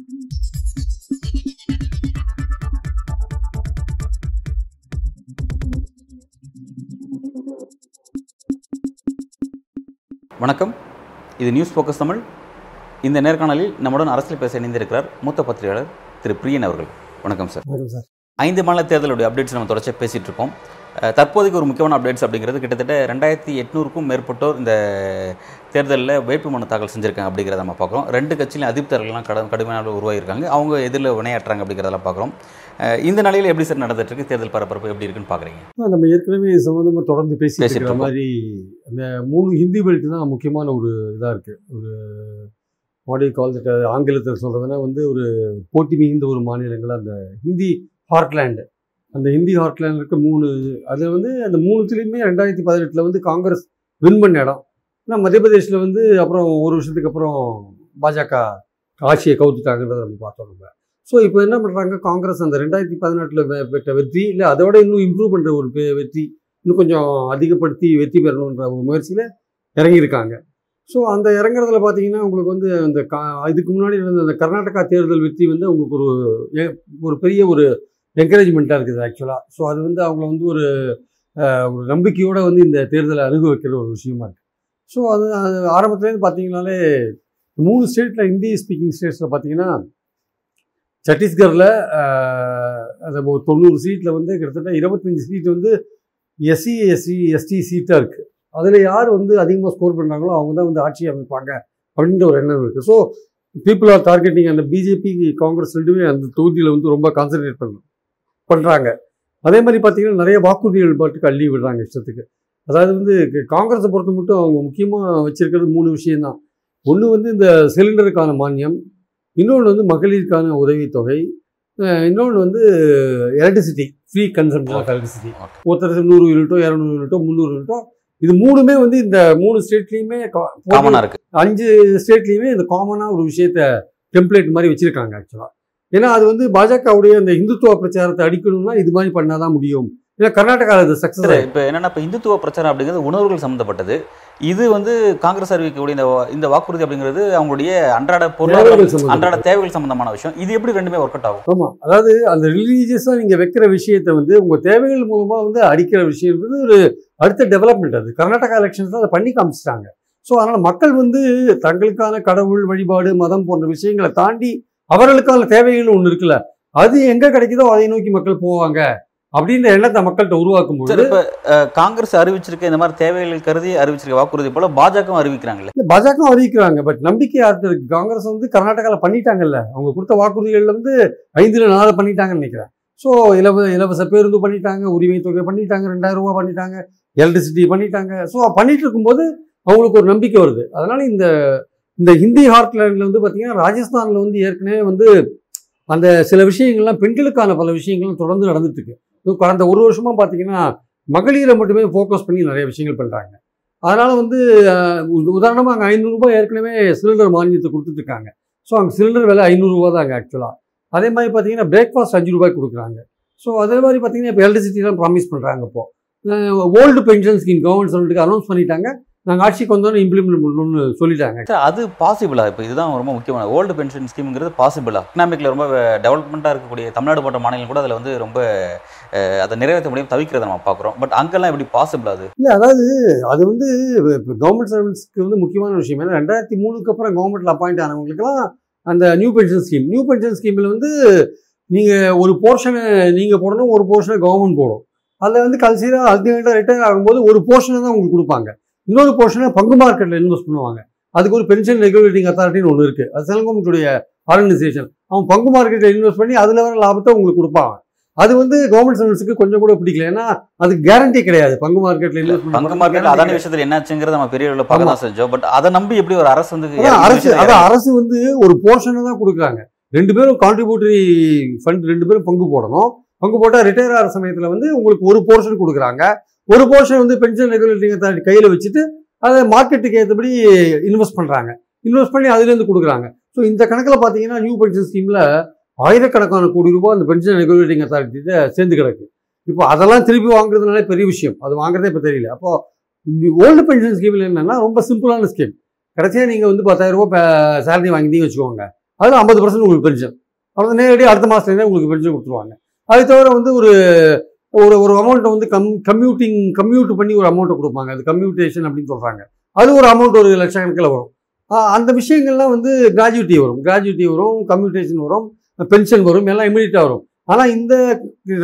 வணக்கம். இது news focus Tamil இந்த நேர்காணலில் நம்முடன் அரசியல் பேச இணைந்திருக்கிறார் மூத்த பத்திரிகையாளர் திரு பிரியன் அவர்கள். வணக்கம் சார் வணக்கம் சார் ஐந்து மாநில தேர்தலுடைய அப்டேட்ஸ் நம்ம தொடர்ச்சியாக பேசிகிட்டு இருக்கோம். தற்போதைக்கு ஒரு முக்கியமான அப்டேட்ஸ் அப்படிங்கிறது கிட்டத்தட்ட ரெண்டாயிரத்தி எட்நூறுக்கும் மேற்பட்டோர் இந்த தேர்தலில் வேட்புமனு தாக்கல் செஞ்சுருக்காங்க அப்படிங்கிறத நம்ம பார்க்குறோம். ரெண்டு கட்சியிலும் அதிப்தர்கள்லாம் கட கடுமையான உருவாகியிருக்காங்க. அவங்க எதிரில் வினையாற்றுறாங்க அப்படிங்கிறதெல்லாம் பார்க்குறோம். இந்த நிலையில் எப்படி சார் நடந்துட்டு இருக்கு தேர்தல் பரபரப்பு எப்படி இருக்குன்னு பார்க்குறீங்க? நம்ம ஏற்கனவே சம்மந்தமாக தொடர்ந்து இருக்கிற இருக்கோம். மாதிரி அந்த மூணு ஹிந்தி பெல்ட் தான் முக்கியமான ஒரு இதாக இருக்குது ஒரு வாடி கால் ஆங்கிலத்தில் சொல்கிறதுனா வந்து ஒரு போட்டி மிகுந்த ஒரு மாநிலங்கள் அந்த ஹிந்தி ஹார்ட்லேண்டு அந்த ஹிந்தி ஹார்ட்லேண்ட் இருக்க மூணு அது வந்து அந்த மூணுத்துலேயுமே ரெண்டாயிரத்தி பதினெட்டில் வந்து காங்கிரஸ் வின் பண்ண இடம். ஆனால் மத்திய பிரதேசில் வந்து அப்புறம் ஒரு வருஷத்துக்கு அப்புறம் பாஜக ஆட்சியை கவுத்துட்டாங்கன்றதை நம்ம பார்த்தோம் நம்ம. ஸோ இப்போ என்ன பண்ணுறாங்க காங்கிரஸ் அந்த ரெண்டாயிரத்தி பதினெட்டில் பெற்ற வெற்றி இல்லை அதோட இன்னும் இம்ப்ரூவ் பண்ணுற ஒரு பெ- வெற்றி இன்னும் கொஞ்சம் அதிகப்படுத்தி வெற்றி பெறணுன்ற ஒரு முயற்சியில் இறங்கியிருக்காங்க. ஸோ அந்த இறங்குறதுல பார்த்தீங்கன்னா உங்களுக்கு வந்து அந்த கா இதுக்கு முன்னாடி இருந்த அந்த கர்நாடகா தேர்தல் வெற்றி வந்து உங்களுக்கு ஒரு ஒரு பெரிய ஒரு என்கரேஜ்மெண்ட்டாக இருக்குது ஆக்சுவலாக ஸோ அது வந்து அவங்கள வந்து ஒரு ஒரு நம்பிக்கையோடு வந்து இந்த தேர்தலை அணுகு வைக்கிற ஒரு விஷயமா இருக்குது ஸோ அது அது ஆரம்பத்துலேருந்து பார்த்தீங்கன்னாலே மூணு ஸ்டேட்டில் ஹிந்தி ஸ்பீக்கிங் ஸ்டேட்ஸில் பார்த்தீங்கன்னா சத்தீஸ்கரில் அது ஒரு தொண்ணூறு சீட்டில் வந்து கிட்டத்தட்ட இருபத்தஞ்சி சீட் வந்து எஸ்சி எஸ்சி எஸ்டி சீட்டாக இருக்குது அதில் யார் வந்து அதிகமாக ஸ்கோர் பண்ணுறாங்களோ அவங்க தான் வந்து ஆட்சி அமைப்பாங்க அப்படின்ற ஒரு எண்ணம் இருக்குது ஸோ பீப்புள் ஆர் டார்கெட்டிங் அந்த பிஜேபி காங்கிரஸ் ரெண்டுமே அந்த தொகுதியில் வந்து ரொம்ப கான்சன்ட்ரேட் பண்ணணும். பண்ணுறாங்க அதே மாதிரி பார்த்தீங்கன்னா நிறைய வாக்குறுதிகள் பாட்டுக்கு அள்ளி விடுறாங்க இஷ்டத்துக்கு. அதாவது வந்து காங்கிரஸை பொறுத்த மட்டும் அவங்க முக்கியமாக வச்சிருக்கிறது மூணு விஷயம்தான். ஒன்று வந்து இந்த சிலிண்டருக்கான மானியம் இன்னொன்று வந்து மகளிருக்கான உதவித்தொகை இன்னொன்று வந்து electricity free consumption of electricity. ஒருத்தர் நூறு யூனிட்டோ இரநூறு யூனிட்டோ முந்நூறு யூனிட்டோ இது மூணுமே வந்து இந்த மூணு ஸ்டேட்லேயுமே காமனாக இருக்கு. அஞ்சு ஸ்டேட்லேயுமே இந்த காமனாக ஒரு விஷயத்த டெம்ப்ளேட் மாதிரி வச்சுருக்காங்க ஆக்சுவலாக ஏன்னா அது வந்து பாஜகவுடைய அந்த இந்துத்துவ பிரச்சாரத்தை அடிக்கணும்னா இது மாதிரி பண்ணாதான் முடியும். ஏன்னா கர்நாடகாவில் இது சக்ஸஸ் இப்போ என்னன்னா இப்போ இந்துத்துவ பிரச்சாரம் அப்படிங்கிறது உணர்வுகள் சம்மந்தப்பட்டது இது வந்து காங்கிரஸ் அறிவிக்கக்கூடிய இந்த இந்த வாக்குறுதி அப்படிங்கிறது அவங்களுடைய அன்றாட பொருளாதார. அன்றாட தேவைகள் சம்பந்தமான விஷயம். இது எப்படி ரெண்டுமே ஒர்க் அவுட் ஆகும்? ஆமாம் அதாவது அந்த ரிலீஜியஸாக நீங்கள் வைக்கிற விஷயத்தை வந்து உங்கள் தேவைகள் மூலமாக வந்து அடிக்கிற விஷயம்ன்றது ஒரு அடுத்த டெவலப்மெண்ட் அது. கர்நாடகா எலெக்ஷன்ஸ் அதை பண்ணி காமிச்சிட்டாங்க. ஸோ அதனால் மக்கள் வந்து தங்களுக்கான கடவுள் வழிபாடு மதம் போன்ற விஷயங்களை தாண்டி அவர்களுக்கான தேவைகள் ஒன்று இருக்குல்ல. அது எங்கே கிடைக்குதோ அதை நோக்கி மக்கள் போவாங்க அப்படின்ற எண்ணத்தை மக்கள்கிட்ட உருவாக்கும் இப்போ அஹ், காங்கிரஸ் அறிவிச்சிருக்க இந்த மாதிரி தேவைகள் கருதி அறிவிச்சிருக்க வாக்குறுதி போல பாஜகவும் அறிவிக்கிறாங்களே இல்ல, பாஜக அறிவிக்கிறாங்க. பட் நம்பிக்கை இருக்கு காங்கிரஸ் வந்து கர்நாடகாவில் பண்ணிட்டாங்கல்ல. அவங்க கொடுத்த வாக்குறுதிகள்ல வந்து ஐந்துல நாலு பண்ணிட்டாங்கன்னு நினைக்கிறேன். ஸோ இலவ இலவச பேருந்து பண்ணிட்டாங்க உரிமை தொகை பண்ணிட்டாங்க ரெண்டாயிரம் ரூபாய் பண்ணிட்டாங்க எலக்ட்ரிசிட்டி பண்ணிட்டாங்க. ஸோ பண்ணிட்டு இருக்கும்போது அவங்களுக்கு ஒரு நம்பிக்கை வருது. அதனால இந்த இந்த ஹிந்தி ஹார்ட்லேண்டில் வந்து பார்த்திங்கன்னா ராஜஸ்தானில் வந்து ஏற்கனவே வந்து அந்த சில விஷயங்கள்லாம் பெண்களுக்கான பல விஷயங்கள்லாம் தொடர்ந்து நடந்துட்டுருக்கு. கடந்த ஒரு வருஷமாக பார்த்தீங்கன்னா மகளிரை மட்டுமே ஃபோக்கஸ் பண்ணி நிறைய விஷயங்கள் பண்ணுறாங்க அதனால் வந்து உதாரணமாக அங்கே ஐநூறுரூபா ஏற்கனவே சிலிண்டர் மானியத்தை கொடுத்துட்டுருக்காங்க. ஸோ அங்கே சிலிண்டர் விலை ஐநூறுரூவா தான் அங்கே ஆக்சுவலாக அதே மாதிரி பார்த்தீங்கன்னா பிரேக்ஃபாஸ்ட் அஞ்சு ரூபாய் கொடுக்குறாங்க. ஸோ அதே மாதிரி பார்த்தீங்கன்னா இப்போ எலக்ட்ரிசிட்டிலாம் ப்ராமிஸ் பண்ணுறாங்க இப்போ. ஓல்டு பென்ஷன் ஸ்கீம் கவர்மெண்ட் சொல்லிட்டு அனௌன்ஸ் பண்ணிட்டாங்க. நாங்கள் ஆட்சிக்கு வந்தோன்னே இம்ப்ளிமெண்ட் பண்ணணும்னு சொல்லிட்டாங்க. சார் அது பாசிபிளா இப்போ இதுதான் ரொம்ப முக்கியமான. ஓல்டு பென்ஷன் ஸ்கீம்ங்கிறது பாசிபிளா எக்கனாமிக்ல ரொம்ப டெவலப்மெண்ட்டாக இருக்கக்கூடிய தமிழ்நாடு போன்ற மாநிலம் கூட அதில் வந்து ரொம்ப அதை நிறைவேற்ற முடியும் தவிக்கிறத நம்ம பார்க்குறோம். பட் அங்கெல்லாம் எப்படி பாசிபிள் அது? இல்லை அதாவது அது வந்து கவர்மெண்ட் சர்வீஸ்க்கு வந்து முக்கியமான விஷயம். ஏன்னா ரெண்டாயிரத்தி மூணுக்கு அப்புறம் கவர்மெண்ட்டில் அப்பாயிண்ட் ஆனவங்களுக்குலாம் அந்த new pension scheme new pension ஸ்கீமில் வந்து நீங்கள் ஒரு போர்ஷனை நீங்கள் போடணும் ஒரு போர்ஷனை கவர்மெண்ட் போடும். அதில் வந்து கடைசியாக அல்டிமேட்டாக ரிட்டையர் ஆகும்போது ஒரு போர்ஷனை தான் உங்களுக்கு கொடுப்பாங்க. இன்னொரு போர்ஷனை பங்கு மார்க்கெட்டில் இன்வெஸ்ட் பண்ணுவாங்க. அதுக்கு ஒரு பென்ஷன் ரெகுலேட்டிங் அத்தாரிட்டின்னு ஒன்று இருக்குது அது செல்கோமுடைய ஆர்கனைசேஷன் அவன் பங்கு மார்க்கெட்டில் இன்வெஸ்ட் பண்ணி அதில் வர லாபத்தை உங்களுக்கு கொடுப்பாங்க. அது வந்து கவர்மெண்ட் சர்வீஸுக்கு கொஞ்சம் கூட பிடிக்கல. ஏன்னா அது கேரண்டி கிடையாது. பங்கு மார்க்கெட்டில் இன்வெஸ்ட் பங்கு மார்க்கெட் அதான விஷயத்தில் என்னாச்சுங்கிறத நம்ம பெரிய அளவில் பார்க்க தான் செஞ்சோம். பட் அதை நம்பி எப்படி ஒரு அரசு வந்து அரசு அதான் அரசு வந்து ஒரு போர்ஷனை தான் கொடுக்குறாங்க. ரெண்டு பேரும் கான்ட்ரிபியூட்டரி ஃபண்ட் ரெண்டு பேரும் பங்கு போடணும். பங்கு போட்டால் ரிட்டையர் ஆகிற சமயத்தில் வந்து உங்களுக்கு ஒரு போர்ஷன் கொடுக்குறாங்க. ஒரு போர்ஷன் வந்து பென்ஷன் ரெகுலேட்டிங் கையில் வச்சுட்டு அதை மார்க்கெட்டுக்கு ஏற்றபடி இன்வெஸ்ட் பண்ணுறாங்க இன்வெஸ்ட் பண்ணி அதுலேருந்து கொடுக்குறாங்க. ஸோ இந்த கணக்கில் பார்த்தீங்கன்னா நியூ பென்ஷன் ஸ்கீமில் ஆயிரக்கணக்கான கோடி ரூபாய் அந்த பென்ஷன் ரெகுலேட்டிங் அத்தாரிட்டியில் சேர்ந்து கிடக்கு. இப்போ அதெல்லாம் திருப்பி வாங்குறதுனால பெரிய விஷயம். அது வாங்குறதே இப்போ தெரியல. அப்போ ஓல்டு பென்ஷன் ஸ்கீமில் என்னென்னா ரொம்ப சிம்பிளான ஸ்கீம் கடைசியாக நீங்கள் வந்து பத்தாயிரம் ரூபாய் சேலரி வாங்கிட்டீங்கன்னு வச்சுக்கோங்க. அதில் ஐம்பது பர்சன்ட் உங்களுக்கு பென்ஷன் அப்புறம் நேரடியாக அடுத்த மாதத்துலேருந்தே உங்களுக்கு பென்ஷன் கொடுத்துருவாங்க. அது தவிர வந்து ஒரு ஒரு ஒரு அமௌண்ட்டை வந்து கம் கம்யூட்டிங் கம்யூட் பண்ணி ஒரு அமௌண்ட்டை கொடுப்பாங்க. அது கம்யூட்டேஷன் அப்படின்னு சொல்கிறாங்க அது ஒரு அமௌண்ட் ஒரு லட்சக்கணக்கில் வரும். அந்த விஷயங்கள்லாம் வந்து கிராஜுவிட்டி வரும். கிராஜுவிட்டி வரும் கம்யூட்டேஷன் வரும் பென்ஷன் வரும் எல்லாம் இமீடியட்டாக வரும். ஆனால் இந்த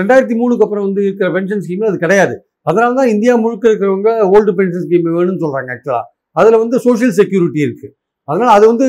ரெண்டாயிரத்தி மூணுக்கு அப்புறம் வந்து இருக்கிற பென்ஷன் ஸ்கீம் அது கிடையாது. அதனால தான் இந்தியா முழுக்க இருக்கிறவங்க ஓல்டு பென்ஷன் ஸ்கீம் வேணும்னு சொல்கிறாங்க ஆக்சுவலாக அதில் வந்து சோஷியல் செக்யூரிட்டி இருக்குது அதனால் அது வந்து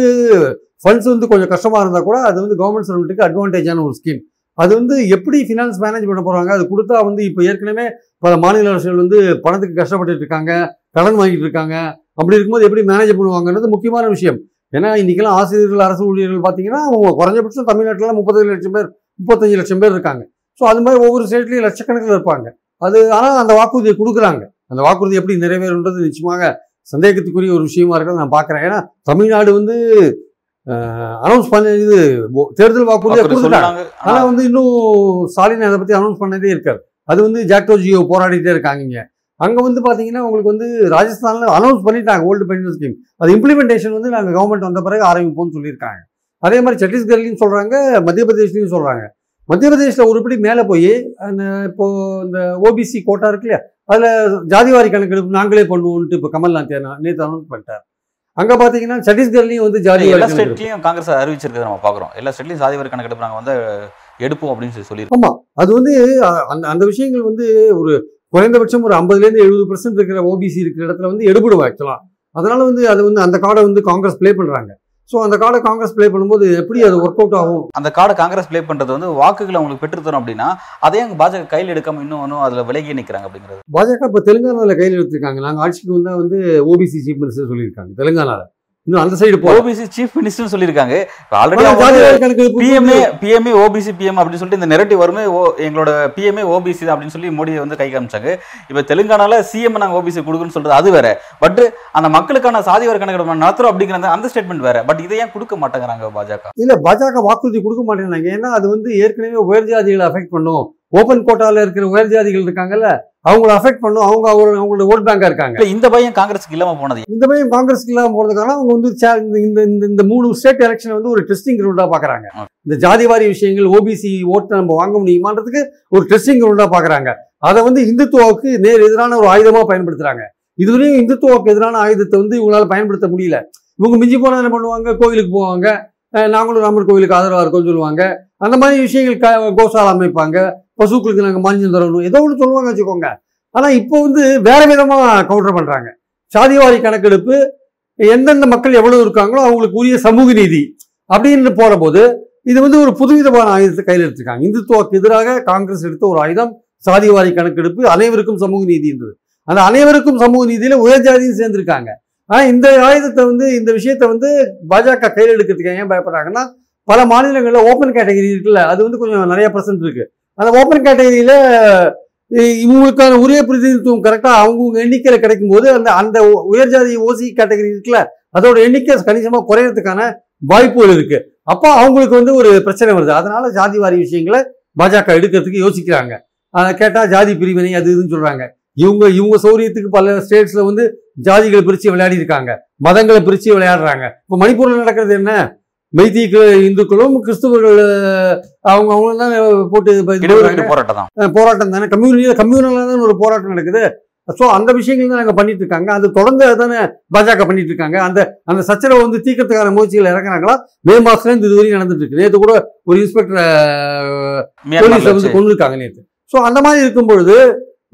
ஃபண்ட்ஸ் வந்து கொஞ்சம் கஷ்டமாக இருந்தால் கூட அது வந்து கவர்மெண்ட் சர்வெண்ட்டுக்கு அட்வான்டேஜான ஒரு ஸ்கீம் அது வந்து எப்படி ஃபினான்ஸ் மேனேஜ் பண்ண போகிறாங்க அது கொடுத்தா வந்து இப்போ ஏற்கனவே பல மாநில அரசுகள் வந்து பணத்துக்கு கஷ்டப்பட்டு இருக்காங்க கடன் வாங்கிட்டு இருக்காங்க. அப்படி இருக்கும்போது எப்படி மேனேஜ் பண்ணுவாங்கன்றது முக்கியமான விஷயம். ஏன்னா இன்றைக்கெல்லாம் ஆசிரியர்கள் அரசு ஊழியர்கள் பார்த்தீங்கன்னா அவங்க குறைஞ்சபட்சம் தமிழ்நாட்டில் முப்பத்தஞ்சு லட்சம் பேர் முப்பத்தஞ்சு லட்சம் பேர் இருக்காங்க. ஸோ அது மாதிரி ஒவ்வொரு ஸ்டேட்லேயும் லட்சக்கணக்கில் இருப்பாங்க. அது ஆனால் அந்த வாக்குறுதியை கொடுக்குறாங்க. அந்த வாக்குறுதி எப்படி நிறைவேறுன்றது நிச்சயமாக சந்தேகத்துக்குரிய ஒரு விஷயமா இருக்கிறத நான் பார்க்குறேன் ஏன்னா தமிழ்நாடு வந்து அனௌன்ஸ் பண்ண இது தேர்தல் வாக்குறுதியை வாக்குறுதி கொடுத்துட்டாங்க. ஆனால் வந்து இன்னும் ஸ்டாலின் அதை பற்றி அனௌன்ஸ் பண்ணதே இருக்காரு. அது வந்து ஜாக்டோ ஜியோ போராடிட்டே இருக்காங்க அங்கே வந்து பார்த்தீங்கன்னா உங்களுக்கு வந்து ராஜஸ்தானில் அனௌன்ஸ் பண்ணிட்டாங்க ஓல்டு பென்ஷன் ஸ்கீம் அது இம்ப்ளிமெண்டேஷன் வந்து நாங்கள் கவர்மெண்ட் வந்த பிறகு ஆரம்பிப்போம்னு சொல்லியிருக்காங்க. அதே மாதிரி சத்தீஸ்கர்லையும் சொல்கிறாங்க மத்திய பிரதேஷ்லையும் சொல்கிறாங்க மத்திய பிரதேசில் ஒருபடி மேலே போய் அந்த இப்போ இந்த ஓபிசி கோட்டா இருக்கு இல்லையா? அதில் ஜாதிவாரி கணக்கெடுப்பு நாங்களே பண்ணுவோம்ட்டு இப்போ கமல்நாத் நேற்று அனௌன்ஸ் பண்ணிட்டார். அங்கே பார்த்தீங்கன்னா சத்தீஸ்கர்லையும் வந்து ஜாதிவாரி எல்லா ஸ்டேட்லயும் காங்கிரஸ் அறிவிச்சிருக்கிறத நம்ம பாக்குறோம். எல்லா ஸ்டேட்லயும் சாதி வாரி கணக்கெடுப்பு நாங்க வந்து எடுப்போம் அப்படின்னு சொல்லி சொல்லியிருக்கோம் அது வந்து அந்த அந்த விஷயங்கள் வந்து ஒரு குறைந்தபட்சம் ஒரு ஐம்பதுலேருந்து எழுபது பர்சன்ட் இருக்கிற ஓபிசி இருக்கிற இடத்துல வந்து எடுபடும் ஆக்சுவலாக அதனால வந்து அது வந்து அந்த கார்டை வந்து காங்கிரஸ் ப்ளே பண்ணுறாங்க ஸோ அந்த கார்டை காங்கிரஸ் ப்ளே பண்ணும்போது எப்படி அது ஒர்க் அவுட் ஆகும்? அந்த கார்டை காங்கிரஸ் ப்ளே பண்றது வந்து வாக்குகளை அவங்களுக்கு பெற்றுத்தரும் அப்படின்னா அதே அங்க பாஜக கையில் எடுக்காம இன்னும் இன்னும் அதுல விலகி நிக்கிறாங்க அப்படிங்கிறது. பாஜக இப்போ தெலுங்கானாவில் கையில் எடுத்திருக்காங்க. நாங்கள் ஆட்சிக்கு வந்தால் வந்து ஓபிசி சீஃப் மினிஸ்டர் சொல்லியிருக்காங்க தெலுங்கானாவில் இன்னும் அந்த சைடு போகிறோம் ஓபிசி சீஃப் மினிஸ்டர் சொல்லியிருக்காங்க. Already PMA PMA OBC PM அப்படின்னு சொல்லிட்டு இந்த நெரட்டிவ் வருமே ஓ எங்களோட பிஎம்ஏ ஓபிசி தான் அப்படின்னு சொல்லி மோடியை வந்து கை காமிச்சாங்க. இப்போ தெலுங்கானால சிஎம் நாங்கள் ஓபிசி கொடுக்குன்னு சொல்றது அது வேற. பட் அந்த மக்களுக்கான சாதிவார கணக்கெடுப்பு நடத்துறோம் அப்படிங்கிற அந்த ஸ்டேட்மெண்ட் வேற. பட் இதை ஏன் கொடுக்க மாட்டேங்கிறாங்க பாஜக? இல்ல பாஜக வாக்குறுதி கொடுக்க மாட்டேங்கிறாங்க. ஏன்னா அது வந்து ஏற்கனவே உயர் ஜாதிகளை அஃபெக்ட் பண்ணும். ஓபன் கோட்டால இருக்கிற உயர் ஜாதிகள் இருக்காங்கல்ல அவங்கள அஃபெக்ட் பண்ணும். அவங்க அவங்க- அவங்களோட ஓட் பேங்கா இருக்காங்க. இந்த பையன் காங்கிரஸ்க்கு இல்லாம போனது இந்த பையன் காங்கிரஸ்க்கு இல்லாம போறதுக்கான அவங்க வந்து இந்த- இந்த இந்த மூணு ஸ்டேட் எலெக்ஷன் வந்து ஒரு டெஸ்டிங் கிரவுண்டா பாக்குறாங்க. இந்த ஜாதிவாரி விஷயங்கள் ஓபிசி ஓட்டை நம்ம வாங்க முடியுமான்றதுக்கு ஒரு டெஸ்டிங் கிரவுண்டா பாக்குறாங்க. அதை வந்து இந்துத்துவாவுக்கு நேர் எதிரான ஒரு ஆயுதமா பயன்படுத்துறாங்க. இதுவரையும் இந்துத்துவாவுக்கு எதிரான ஆயுதத்தை வந்து இவங்களால பயன்படுத்த முடியல. இவங்க மிஞ்சி போனா என்ன பண்ணுவாங்க? கோயிலுக்கு போவாங்க. நாங்களும் ராமர் கோவிலுக்கு ஆதரவாக இருக்கோம்னு சொல்லுவாங்க. அந்த மாதிரி விஷயங்கள் க- கோசால அமைப்பாங்க. பசுக்களுக்கு நாங்கள் மஞ்சள் தரணும். ஏதோ ஒன்று சொல்லுவாங்க வச்சுக்கோங்க. ஆனால் இப்போ வந்து வேற விதமாக கவுண்டர் பண்ணுறாங்க சாதிவாரி கணக்கெடுப்பு எந்தெந்த மக்கள் எவ்வளவு இருக்காங்களோ அவங்களுக்கு உரிய சமூக நீதி அப்படின்னு போற போது இது வந்து ஒரு புதுவிதமான ஆயுதத்தை கையில் எடுத்திருக்காங்க. இந்துத்துவாக்கு எதிராக காங்கிரஸ் எடுத்த ஒரு ஆயுதம் சாதிவாரி கணக்கெடுப்பு அனைவருக்கும் சமூக நீதின்றது அந்த அனைவருக்கும் சமூக நீதியில உயர் ஜாதியும் சேர்ந்திருக்காங்க. ஆனால் இந்த ஆயுதத்தை வந்து இந்த விஷயத்தை வந்து பாஜக கையில் எடுக்கிறதுக்கு ஏன் பயப்படுறாங்கன்னா பல மாநிலங்களில் ஓப்பன் கேட்டகரி இருக்குல்ல அது வந்து கொஞ்சம் நிறைய பர்சன்ட் இருக்கு. அந்த ஓப்பன் கேட்டகரியில் இவங்களுக்கான உரிய பிரதிநிதித்துவம் கரெக்டாக அவங்கவுங்க எண்ணிக்கையில் கிடைக்கும் போது அந்த அந்த உயர்ஜாதி ஓசி கேட்டகரி இருக்குல்ல அதோட எண்ணிக்கை கணிசமாக குறையிறதுக்கான வாய்ப்புகள் இருக்கு. அப்போ அவங்களுக்கு வந்து ஒரு பிரச்சனை வருது. அதனால ஜாதி வாரி விஷயங்களை பாஜக எடுக்கிறதுக்கு யோசிக்கிறாங்க. அதை கேட்டால் ஜாதி பிரிவினை அது இதுன்னு சொல்கிறாங்க இவங்க இவங்க சௌரியத்துக்கு பல ஸ்டேட்ஸில் வந்து ஜாதிகளை பிரிச்சு விளையாடி இருக்காங்க மதங்களை பிரிச்சு விளையாடுறாங்க. இப்போ மணிப்பூர்ல நடக்கிறது என்ன? மைத்திக்கு இந்துக்களும் கிறிஸ்துவர்கள் அவங்க அவங்க தான் போட்டு இது போராட்டம் தான் போராட்டம் தானே. கம்யூனிட்டியில் கம்யூனலாக தானே ஒரு போராட்டம் நடக்குது. ஸோ அந்த விஷயங்கள் தான் நாங்கள் பண்ணிட்டு இருக்காங்க. அது தொடர்ந்து தானே பாஜக பண்ணிட்டு இருக்காங்க. அந்த அந்த சச்சரவை வந்து தீர்க்கறதுக்கான முயற்சிகள் இறக்குறாங்களா? மே மாசத்துல இருந்து இதுவரையும் நடந்துட்டு இருக்கு. நேற்று கூட ஒரு இன்ஸ்பெக்டர் போலீஸ்ல வந்து. கொண்டு இருக்காங்க நேற்று ஸோ அந்த மாதிரி இருக்கும் பொழுது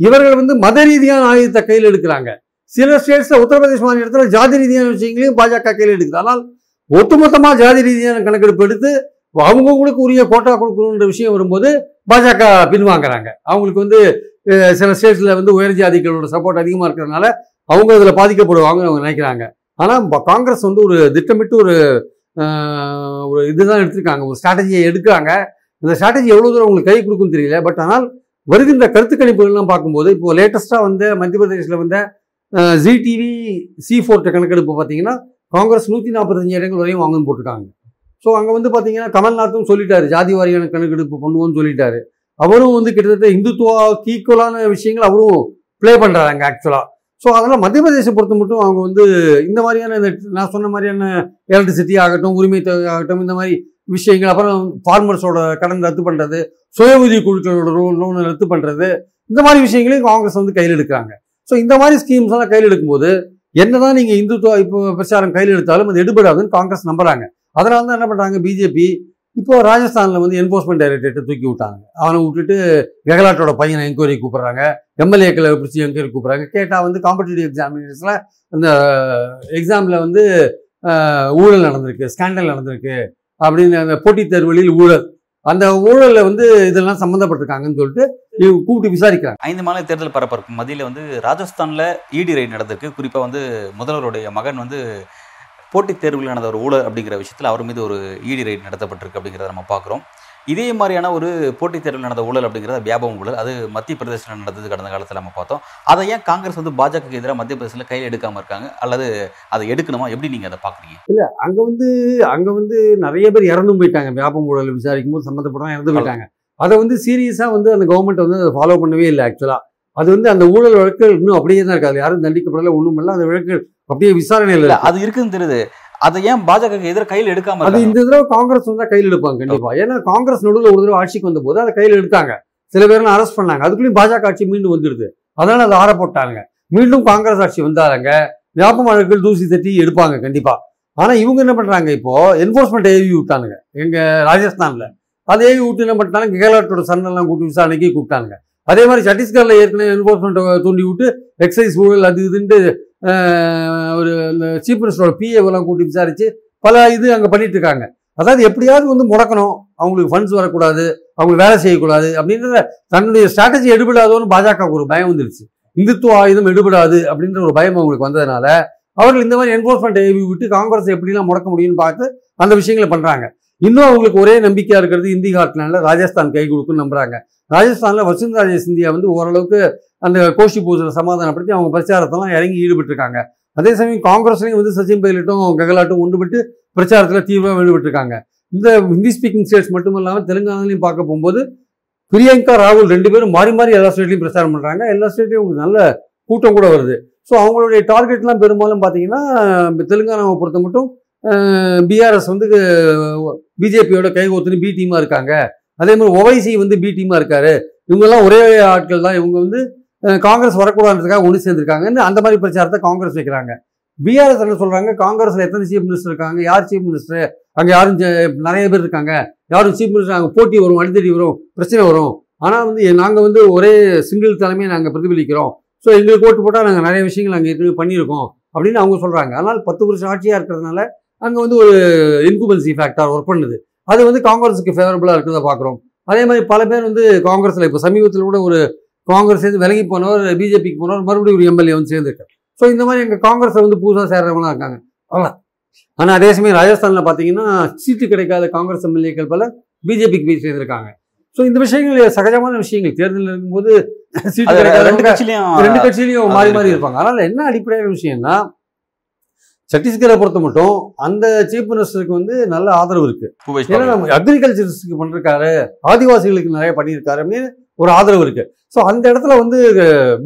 இவர்கள் வந்து மத ரீதியான ஆயுதத்தை கையில் எடுக்கிறாங்க. சில ஸ்டேட்ஸில் உத்தரப்பிரதேச மாநிலத்தில் ஜாதி ரீதியான விஷயங்களையும் பாஜக கையில் எடுக்குது. ஆனால் ஒட்டுமொத்தமாக ஜாதி ரீதியான கணக்கெடுப்பு எடுத்து அவங்கவுங்களுக்கு உரிய கோட்டா கொடுக்கணுன்ற விஷயம் வரும்போது பாஜக பின்வாங்குறாங்க. அவங்களுக்கு வந்து சில ஸ்டேட்ஸில் வந்து உயர் ஜாதிகளோட சப்போர்ட் அதிகமாக இருக்கிறதுனால அவங்க இதில் பாதிக்கப்படுவாங்கன்னு அவங்க நினைக்கிறாங்க. ஆனால் காங்கிரஸ் வந்து ஒரு திட்டமிட்டு ஒரு ஒரு இதுதான் எடுத்திருக்காங்க. ஒரு ஸ்ட்ராட்டஜியை எடுக்கிறாங்க. இந்த ஸ்ட்ராட்டஜி எவ்வளோ தூரம் உங்களுக்கு கை கொடுக்குன்னு தெரியல. பட் ஆனால் வருகின்ற கருத்து கணிப்புகள்லாம் பார்க்கும்போது இப்போ லேட்டஸ்ட்டாக வந்த மத்திய பிரதேசில் வந்த ஜி டிவி சி ஃபோர்ட் கணக்கெடுப்பு பார்த்தீங்கன்னா காங்கிரஸ் நூற்றி நாற்பத்தஞ்சு இடங்கள் வரையும் வாங்கன்னு போட்டிருக்காங்க ஸோ அங்கே வந்து பார்த்தீங்கன்னா கமல்நாத்தும் சொல்லிட்டாரு. ஜாதி வாரியான கணக்கெடுப்பு பண்ணுவோம்னு சொல்லிட்டாரு. அவரும் வந்து கிட்டத்தட்ட இந்துத்துவாவுக்கு ஈக்குவலான விஷயங்கள் அவரும் ப்ளே பண்ணுறாரு அங்கே ஆக்சுவலாக ஸோ அதனால் மத்திய பிரதேசம் பொறுத்த மட்டும் அவங்க வந்து இந்த மாதிரியான இந்த நான் சொன்ன மாதிரியான எலக்ட்ரிசிட்டி ஆகட்டும் உரிமை தொகை ஆகட்டும் இந்த மாதிரி விஷயங்கள் அப்புறம் ஃபார்மர்ஸோட கடன் ரத்து பண்ணுறது சுய உதவி குழுக்களோட லோன் ரத்து பண்ணுறது இந்த மாதிரி விஷயங்களையும் காங்கிரஸ் வந்து கையில் எடுக்கிறாங்க. ஸோ இந்த மாதிரி ஸ்கீம்ஸ் எல்லாம் கையில் எடுக்கும்போது என்னதான் நீங்கள் இந்துத்துவ இப்போ பிரச்சாரம் கையில் எடுத்தாலும் அது எடுபடாதுன்னு காங்கிரஸ் நம்புறாங்க. அதனால தான் என்ன பண்ணுறாங்க பிஜேபி இப்போ ராஜஸ்தானில் வந்து என்ஃபோர்ஸ்மெண்ட் டைரக்டரேட்டை தூக்கி விட்டாங்க. அவனை விட்டுட்டு கெகலாட்டோட பையனை என்கொயரி கூப்பிட்றாங்க. எம்எல்ஏக்களை பிடிச்சி என்கொயரி கூப்பிட்றாங்க. கேட்டால் வந்து காம்படிட்டிவ் எக்ஸாமினேஷனில் அந்த எக்ஸாமில் வந்து ஊழல் நடந்திருக்கு ஸ்கேண்டல் நடந்திருக்கு அப்படின்னு அந்த போட்டித் தேர்வுகளில் ஊழல். அந்த ஊழலில் வந்து இதெல்லாம் சம்மந்தப்பட்டிருக்காங்கன்னு சொல்லிட்டு இவங்க கூப்பிட்டு விசாரிக்கிறாங்க. ஐந்து மாநில தேர்தல் பரபரப்பு மத்தியில் வந்து ராஜஸ்தானில் இடி ரைட் நடந்திருக்கு. குறிப்பாக வந்து முதல்வருடைய மகன் வந்து போட்டித் தேர்வில் நடந்த ஒரு ஊழல் அப்படிங்கிற விஷயத்தில் அவர் மீது ஒரு இடி ரைட் நடத்தப்பட்டிருக்கு அப்படிங்கிறத நம்ம பார்க்குறோம். இதே மாதிரியான ஒரு போட்டித் தேர்வில் நடந்த ஊழல் அப்படிங்கிறது வியாபகம் ஊழல். அது மத்திய பிரதேசத்தில் நடந்தது கடந்த காலத்தில் நம்ம பார்த்தோம். அதை ஏன் காங்கிரஸ் வந்து பாஜகவுக்கு எதிராக மத்திய பிரதேசத்தில் கையில் எடுக்காமல் இருக்காங்க? அல்லது அதை எடுக்கணுமா? எப்படி நீங்கள் அதை பார்க்குறீங்க? அங்கே வந்து அங்கே வந்து நிறைய பேர் இறந்தும் போயிட்டாங்க. வியாபம் ஊழல் விசாரிக்கும் போது சம்மந்தப்பட்டவங்க இறந்து போயிட்டாங்க. அதை வந்து சீரியஸாக வந்து அந்த கவர்மெண்ட் வந்து அதை ஃபாலோ பண்ணவே இல்லை ஆக்சுவலாக அது வந்து அந்த ஊழல் வழக்குகள் இன்னும் அப்படியே தான் இருக்காது யாரும் தண்டிக்கப்படல ஒன்றும் இல்லை அந்த வழக்குகள் அப்படியே இல்ல இல்லை அது இருக்குன்னு தெரியுது. அதை ஏன் பாஜகவுக்கு எதிராக கையில் எடுக்காம அது? இந்த தடவை காங்கிரஸ் வந்தா கையில் எடுப்பாங்க கண்டிப்பா. ஏன்னா காங்கிரஸ் நடுவில் ஒரு தடவை ஆட்சிக்கு வந்த போது அதை கையில் எடுத்தாங்க. சில பேர்லாம் அரெஸ்ட் பண்ணாங்க. அதுக்குள்ளேயும் பாஜக ஆட்சி மீண்டும் வந்துடுது. அதனால அதை ஆற போட்டாங்க மீண்டும் காங்கிரஸ் ஆட்சி வந்தாங்க வழக்குகள் தூசி தட்டி எடுப்பாங்க கண்டிப்பா. ஆனா இவங்க என்ன பண்றாங்க இப்போ? என்போர்ஸ்மெண்ட் ஏவி விட்டானுங்க. எங்க ராஜஸ்தான்ல. அதை ஏவி விட்டு என்ன பண்ணிட்டாங்க? கெகலாட்டோட சன்னெல்லாம் கூட்டி விசாரணைக்கு கூப்பிட்டாங்க அதே மாதிரி சத்தீஸ்கரில் ஏற்கனவே என்ஃபோர்ஸ்மெண்ட்டை தூண்டி விட்டு எக்ஸைஸ் ஊழல் அது இதுன்ட்டு ஒரு இந்த சீஃப் மினிஸ்டரோட பிஏவெல்லாம் கூட்டி விசாரித்து பல இது அங்கே பண்ணிட்டு இருக்காங்க. அதாவது எப்படியாவது வந்து முடக்கணும். அவங்களுக்கு ஃபண்ட்ஸ் வரக்கூடாது. அவங்க வேலை செய்யக்கூடாது அப்படின்ற தன்னுடைய ஸ்ட்ராட்டஜி எடுபடாதோன்னு பாஜகவுக்கு ஒரு பயம் வந்துருச்சு. இந்துத்துவ ஆயுதம் எடுபடாது அப்படின்ற ஒரு பயம் அவங்களுக்கு வந்ததுனால அவர்கள் இந்த மாதிரி என்ஃபோர்ஸ்மெண்ட் விட்டு காங்கிரஸ் எப்படிலாம் முடக்க முடியும்னு பார்த்து அந்த விஷயங்களை பண்ணுறாங்க இன்னும் அவங்களுக்கு ஒரே நம்பிக்கையா இருக்கிறது இந்தி ஹாட்லாண்டில் ராஜஸ்தான் கை கொடுக்குன்னு நம்புறாங்க. ராஜஸ்தானில் வசுந்தரா சிந்தியா வந்து ஓரளவுக்கு அந்த கோஷி பூஜையில் சமாதானப்படுத்தி அவங்க பிரச்சாரத்தெல்லாம் இறங்கி ஈடுபட்டிருக்காங்க. அதே சமயம் காங்கிரஸ்லையும் வந்து சச்சின் பைலட்டும் கெகலாட்டும் ஒன்றுபட்டு பிரச்சாரத்தில் தீவிரமாக ஈடுபட்டிருக்காங்க. இந்த ஹிந்தி ஸ்பீக்கிங் ஸ்டேட்ஸ் மட்டும் இல்லாமல் தெலுங்கானாலையும் பார்க்க போகும்போது பிரியங்கா ராகுல் ரெண்டு பேரும் மாறி மாறி எல்லா ஸ்டேட்லையும் பிரச்சாரம் பண்ணுறாங்க எல்லா ஸ்டேட்லையும் உங்களுக்கு நல்ல கூட்டம் கூட வருது. ஸோ அவங்களுடைய டார்கெட்லாம் பெரும்பாலும் பார்த்தீங்கன்னா தெலுங்கானாவை பொறுத்த மட்டும் பிஆர்எஸ் வந்து பிஜேபியோட கைகோத்துன்னு பி டீமாக இருக்காங்க. அதே மாதிரி ஒவைசி வந்து பி டீமாக இருக்காரு. இவங்கெல்லாம் ஒரே ஆட்கள் தான் இவங்க வந்து காங்கிரஸ் வரக்கூடாதுன்றதுக்காக ஒன்று சேர்ந்துருக்காங்கன்னு அந்த மாதிரி பிரச்சாரத்தை காங்கிரஸ் வைக்கிறாங்க. பிஆர்எஸ் என்ன சொல்கிறாங்க காங்கிரஸில் எத்தனை சீஃப் மினிஸ்டர் இருக்காங்க? யார் சீஃப் மினிஸ்டர் அங்கே யாரும் நிறைய பேர் இருக்காங்க. யாரும் சீஃப் மினிஸ்டர் அங்கே போட்டி வரும் அடித்தடி வரும் பிரச்சனை வரும். ஆனால் வந்து நாங்கள் வந்து ஒரே சிங்கிள் தலைமையை நாங்கள் பிரதிபலிக்கிறோம். ஸோ எங்களுக்கு ஓட்டு போட்டால் நாங்கள் நிறைய விஷயங்கள் நாங்கள் ஏற்கனவே பண்ணியிருக்கோம். அப்படின்னு அவங்க சொல்கிறாங்க ஆனால் பத்து வருஷம் ஆட்சியாக இருக்கிறதுனால அங்கே வந்து ஒரு இன்குபன்சி ஃபேக்டர் ஒர்க் பண்ணுது. அது வந்து காங்கிரஸுக்கு ஃபேவரபுளாக இருக்கிறத பார்க்குறோம். அதே மாதிரி பல பேர் வந்து காங்கிரஸில் இப்போ சமீபத்தில் கூட ஒரு காங்கிரஸ் சேர்ந்து விலகி போனவர் பிஜேபிக்கு போனவர் மறுபடியும் ஒரு எம்எல்ஏ வந்து சேர்ந்துருக்கார். ஸோ இந்த மாதிரி எங்கள் காங்கிரஸை வந்து புதுசாக சேர்றவங்களாம் இருக்காங்க. அவ்வளோ ஆனால் அதே சமயம் ராஜஸ்தானில் பார்த்தீங்கன்னா சீட்டு கிடைக்காத காங்கிரஸ் எம்எல்ஏக்கள் பல பிஜேபிக்கு போய் சேர்ந்திருக்காங்க. ஸோ இந்த விஷயங்கள் சகஜமான விஷயங்கள். தேர்தலில் இருக்கும்போது சீட்டு அது ரெண்டு கிடைக்காத கட்சியிலையும் ரெண்டு கட்சியிலையும் மாறி மாறி. இருப்பாங்க. அதனால என்ன அடிப்படையான விஷயம்னா சத்தீஸ்கரை பொறுத்த மட்டும் அந்த சீஃப் மினிஸ்டருக்கு வந்து நல்ல ஆதரவு இருக்கு. ஏன்னா. நம்ம அக்ரிகல்ச்சரிஸ்க்கு பண்ணிருக்காரு ஆதிவாசிகளுக்கு நிறைய பண்ணியிருக்காரு அப்படின்னு ஒரு ஆதரவு இருக்கு. ஸோ அந்த இடத்துல வந்து